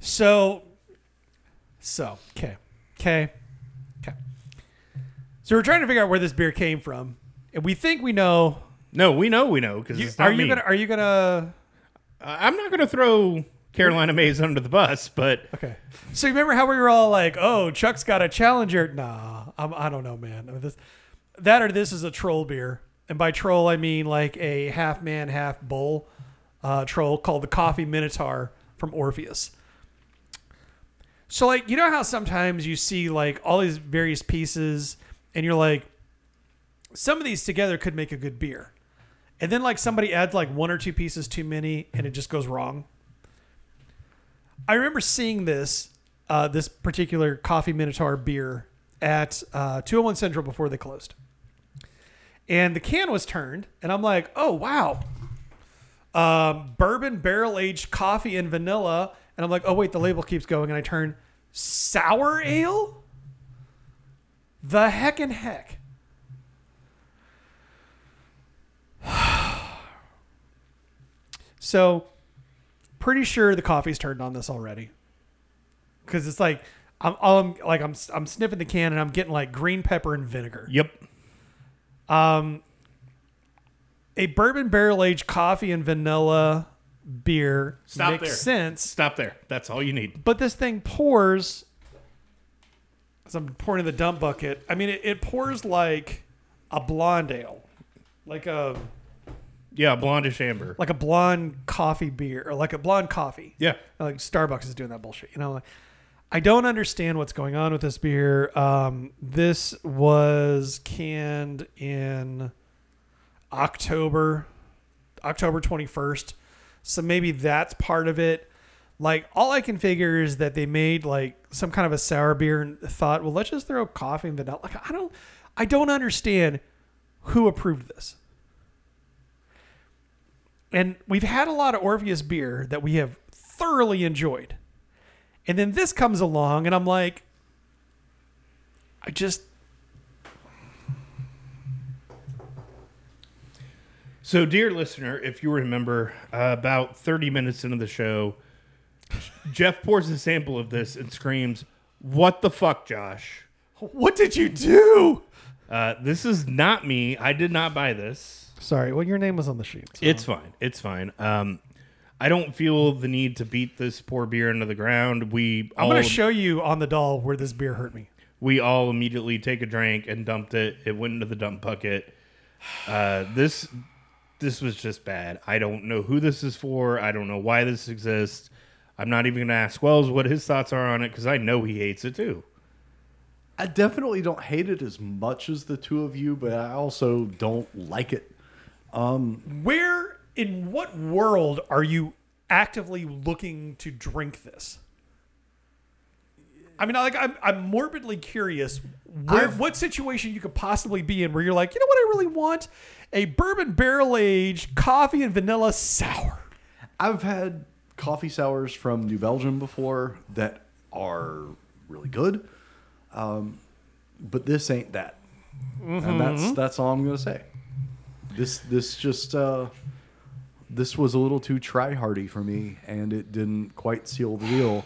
So, so okay, okay, okay. So we're trying to figure out where this beer came from, and we think we know. No, we know, we know because You, it's not are you gonna? Are you gonna? Uh, I'm not gonna throw Carolina Mays under the bus, but Okay. So you remember how we were all like, "Oh, Chuck's got a challenger." Nah, I'm, I don't know, man. I mean, this, that or this is a troll beer, and by troll I mean like a half man, half bull uh, troll called the Coffee Minotaur from Orpheus. So like you know how sometimes you see like all these various pieces, and you're like, some of these together could make a good beer, and then like somebody adds like one or two pieces too many, and it just goes wrong. I remember seeing this uh, this particular Coffee Minotaur beer at uh, 201 Central before they closed. And the can was turned, and I'm like, oh, wow. Um, bourbon barrel aged coffee and vanilla. And I'm like, oh, wait, the label keeps going. And I turn sour ale? The heck and heck. so, pretty sure the coffee's turned on this already. Because it's like, I'm, all I'm like I'm I'm sniffing the can and I'm getting like green pepper and vinegar. Yep. Um, a bourbon barrel aged coffee and vanilla beer Stop makes there. sense, Stop there. That's all you need. but this thing pours. As I'm pouring in the dump bucket, I mean it, it pours like a blonde ale, like a Yeah, blondish amber. like a blonde coffee beer or like a blonde coffee. Yeah. like Starbucks is doing that bullshit. You know, like, I don't understand what's going on with this beer. Um, this was canned in October, October twenty first. So maybe that's part of it. Like all I can figure is that they made like some kind of a sour beer and thought, well, let's just throw coffee and vanilla. Like I don't, I don't understand who approved this. And we've had a lot of Orpheus beer that we have thoroughly enjoyed. And then this comes along, and I'm like, I just, So, dear listener, if you remember, uh, about 30 minutes into the show, Jeff pours a sample of this and screams, What the fuck, Josh? what did you do? Uh, this is not me. I did not buy this. Sorry, well, your name was on the sheet. so- It's fine. It's fine. Um, I don't feel the need to beat this poor beer into the ground. We I'm all, going to show you on the doll where this beer hurt me. we all immediately take a drink and dumped it. It went into the dump bucket. Uh, this this was just bad. I don't know who this is for. I don't know why this exists. I'm not even going to ask Wells what his thoughts are on it because I know he hates it too. I definitely don't hate it as much as the two of you, but I also don't like it. Where, in what world are you actively looking to drink this? I mean, like, I'm, I'm morbidly curious where, I've- what situation you could possibly be in where you're like, you know what I really want? A bourbon barrel aged coffee and vanilla sour. I've had coffee sours from New Belgium before that are really good, um, but this ain't that, and that's that's all I'm gonna say. This this just uh, this was a little too try hardy for me, and it didn't quite seal the deal.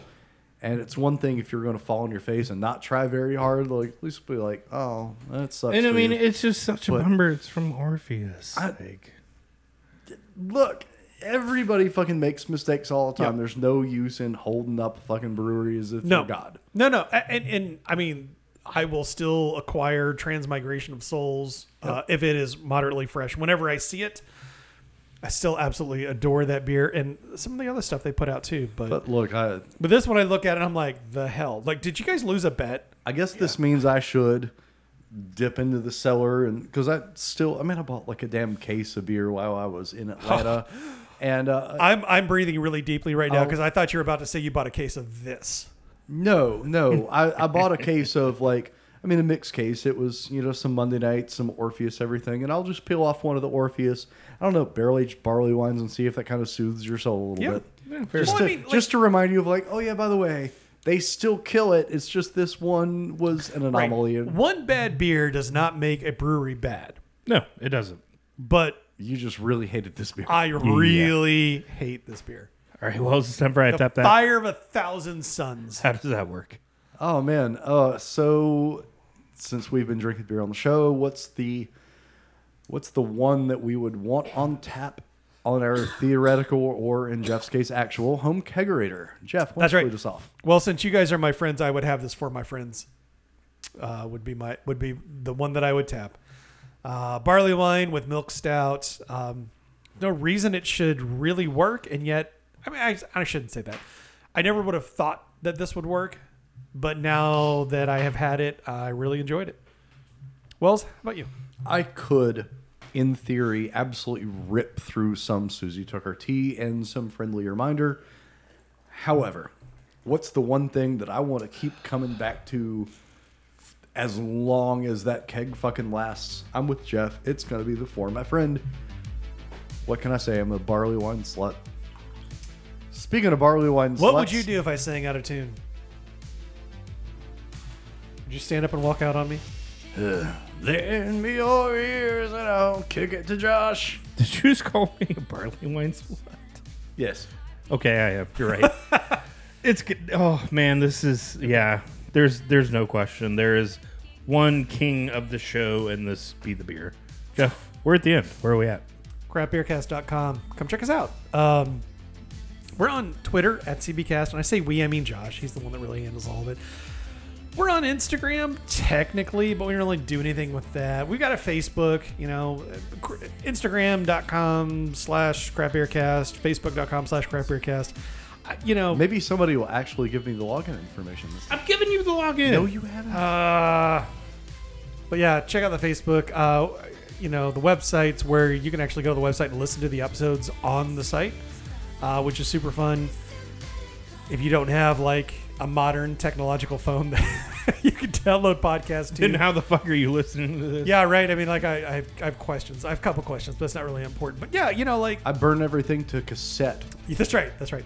And it's one thing if you're going to fall on your face and not try very hard, like at least be like, "Oh, that sucks." And I mean, you." it's just such a But- bummer. It's from Orpheus. I- Like, look, everybody fucking makes mistakes all the time. Yeah. There's no use in holding up fucking breweries if No, they're God. No, no, A- and and I mean, I will still acquire Transmigration of Souls uh, if it is moderately fresh. Whenever I see it, I still absolutely adore that beer and some of the other stuff they put out too. But but, look, I but this one I look at it, and I'm like, the hell! Like, did you guys lose a bet? I guess this means I should dip into the cellar and because I still I mean I bought like a damn case of beer while I was in Atlanta, and uh, I'm I'm breathing really deeply right now because I thought you were about to say you bought a case of this. No, no, I, I bought a case of like I mean a mixed case. It was you know some Monday night, some Orpheus, everything, and I'll just peel off one of the Orpheus. I don't know barrel aged barley wines and see if that kind of soothes your soul a little Yeah. bit. Yeah, fair just Well, to, I mean, like- just to remind you of like, oh yeah, by the way, they still kill it. It's just this one was an anomaly, and One bad beer does not make a brewery bad, no, it doesn't. but you just really hated this beer. I really hate this beer. All right, well, it's time for I The tap that. fire of a thousand suns. How does that work? Oh man. Uh, so since we've been drinking beer on the show, what's the what's the one that we would want on tap on our theoretical or in Jeff's case actual home kegerator? Jeff, That's right. lead us off. Well, since you guys are my friends, I would have this for my friends. Uh, would be my would be the one that I would tap. uh, barley wine with milk stout. Um, no reason it should really work, and yet, I mean, I, I shouldn't say that. I never would have thought that this would work, but now that I have had it, I really enjoyed it. Wells, how about you? I could, in theory, absolutely rip through some Susie Tucker tea and some friendly reminder. However, what's the one thing that I want to keep coming back to as long as that keg fucking lasts? I'm with Jeff. It's going to be the For My Friend. What can I say? I'm a barley wine slut. Speaking of barley wine What would you do if I sang out of tune? Would you stand up and walk out on me? Lend me your ears and I'll kick it to Josh. Did you just call me a barley wine slut? Yes. Okay, I am. You're right. it's good. Oh man, this is yeah. There's there's no question. There is one king of the show, and this be the beer. Jeff, we're at the end. Where are we at? craftbeercast.com. Come check us out. Um, we're on Twitter at CBcast, and I say we, I mean Josh. He's the one that really handles all of it. We're on Instagram, technically, but we don't really do anything with that. We've got a Facebook, you know, Instagram.com slash craftbeercast, Facebook.com slash craftbeercast. You know, Maybe somebody will actually give me the login information this time. I've given you the login. No, you haven't. Uh, but yeah, check out the Facebook. Uh, you know, the websites where you can actually go to the website and listen to the episodes on the site, uh, which is super fun. If you don't have like a modern technological phone, that you can download podcasts too. Then how the fuck are you listening to this? yeah, right. I mean, like I, I, have, I have questions. I have a couple questions, but it's not really important. But yeah, you know, like I burn everything to cassette. that's right. That's right.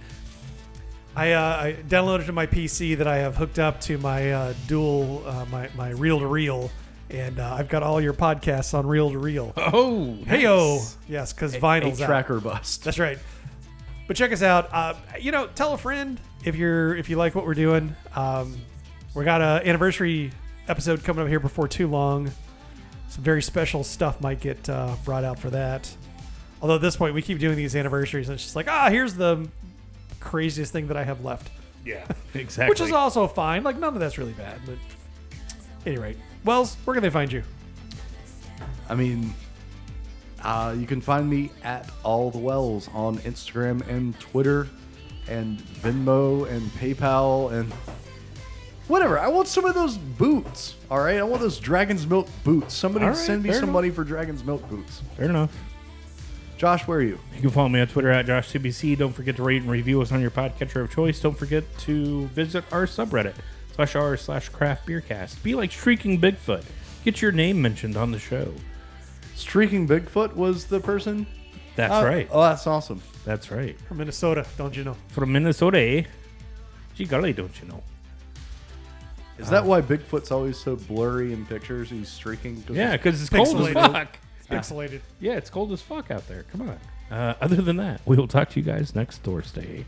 I, uh, I downloaded to my PC that I have hooked up to my uh, dual, uh, my my reel to reel, and uh, I've got all your podcasts on reel to reel. Oh, Heyo, nice. yes, because A vinyl's out. tracker bust. That's right. But check us out. Uh, you know, tell a friend if you're if you like what we're doing. Um, we got a anniversary episode coming up here before too long. Some very special stuff might get uh, brought out for that. Although at this point we keep doing these anniversaries, and it's just like, ah, here's the craziest thing that I have left, Yeah, exactly. which is also fine. Like none of that's really bad. But at any rate, Wells, where can they find you? I mean, uh, you can find me at All the Wells on Instagram and Twitter and Venmo and PayPal and whatever. I want some of those boots. All right, I want those Dragon's Milk boots. Somebody right, send me some enough. money for Dragon's Milk boots. fair enough. Josh, where are you? You can follow me on Twitter at JoshCBC. Don't forget to rate and review us on your podcatcher of choice. Don't forget to visit our subreddit slash r slash craft beercast. Be like Shrieking Bigfoot. Get your name mentioned on the show. Streaking Bigfoot was the person. That's Oh, right. Oh, that's awesome. That's right. From Minnesota, don't you know? From Minnesota, eh? Gee golly, don't you know? Is that why Bigfoot's always so blurry in pictures? He's streaking. 'Cause Yeah, it's- because it's cold as Pixelated. fuck. Pixelated. Yeah, it's cold as fuck out there. Come on. Uh, other than that, we will talk to you guys next Thursday.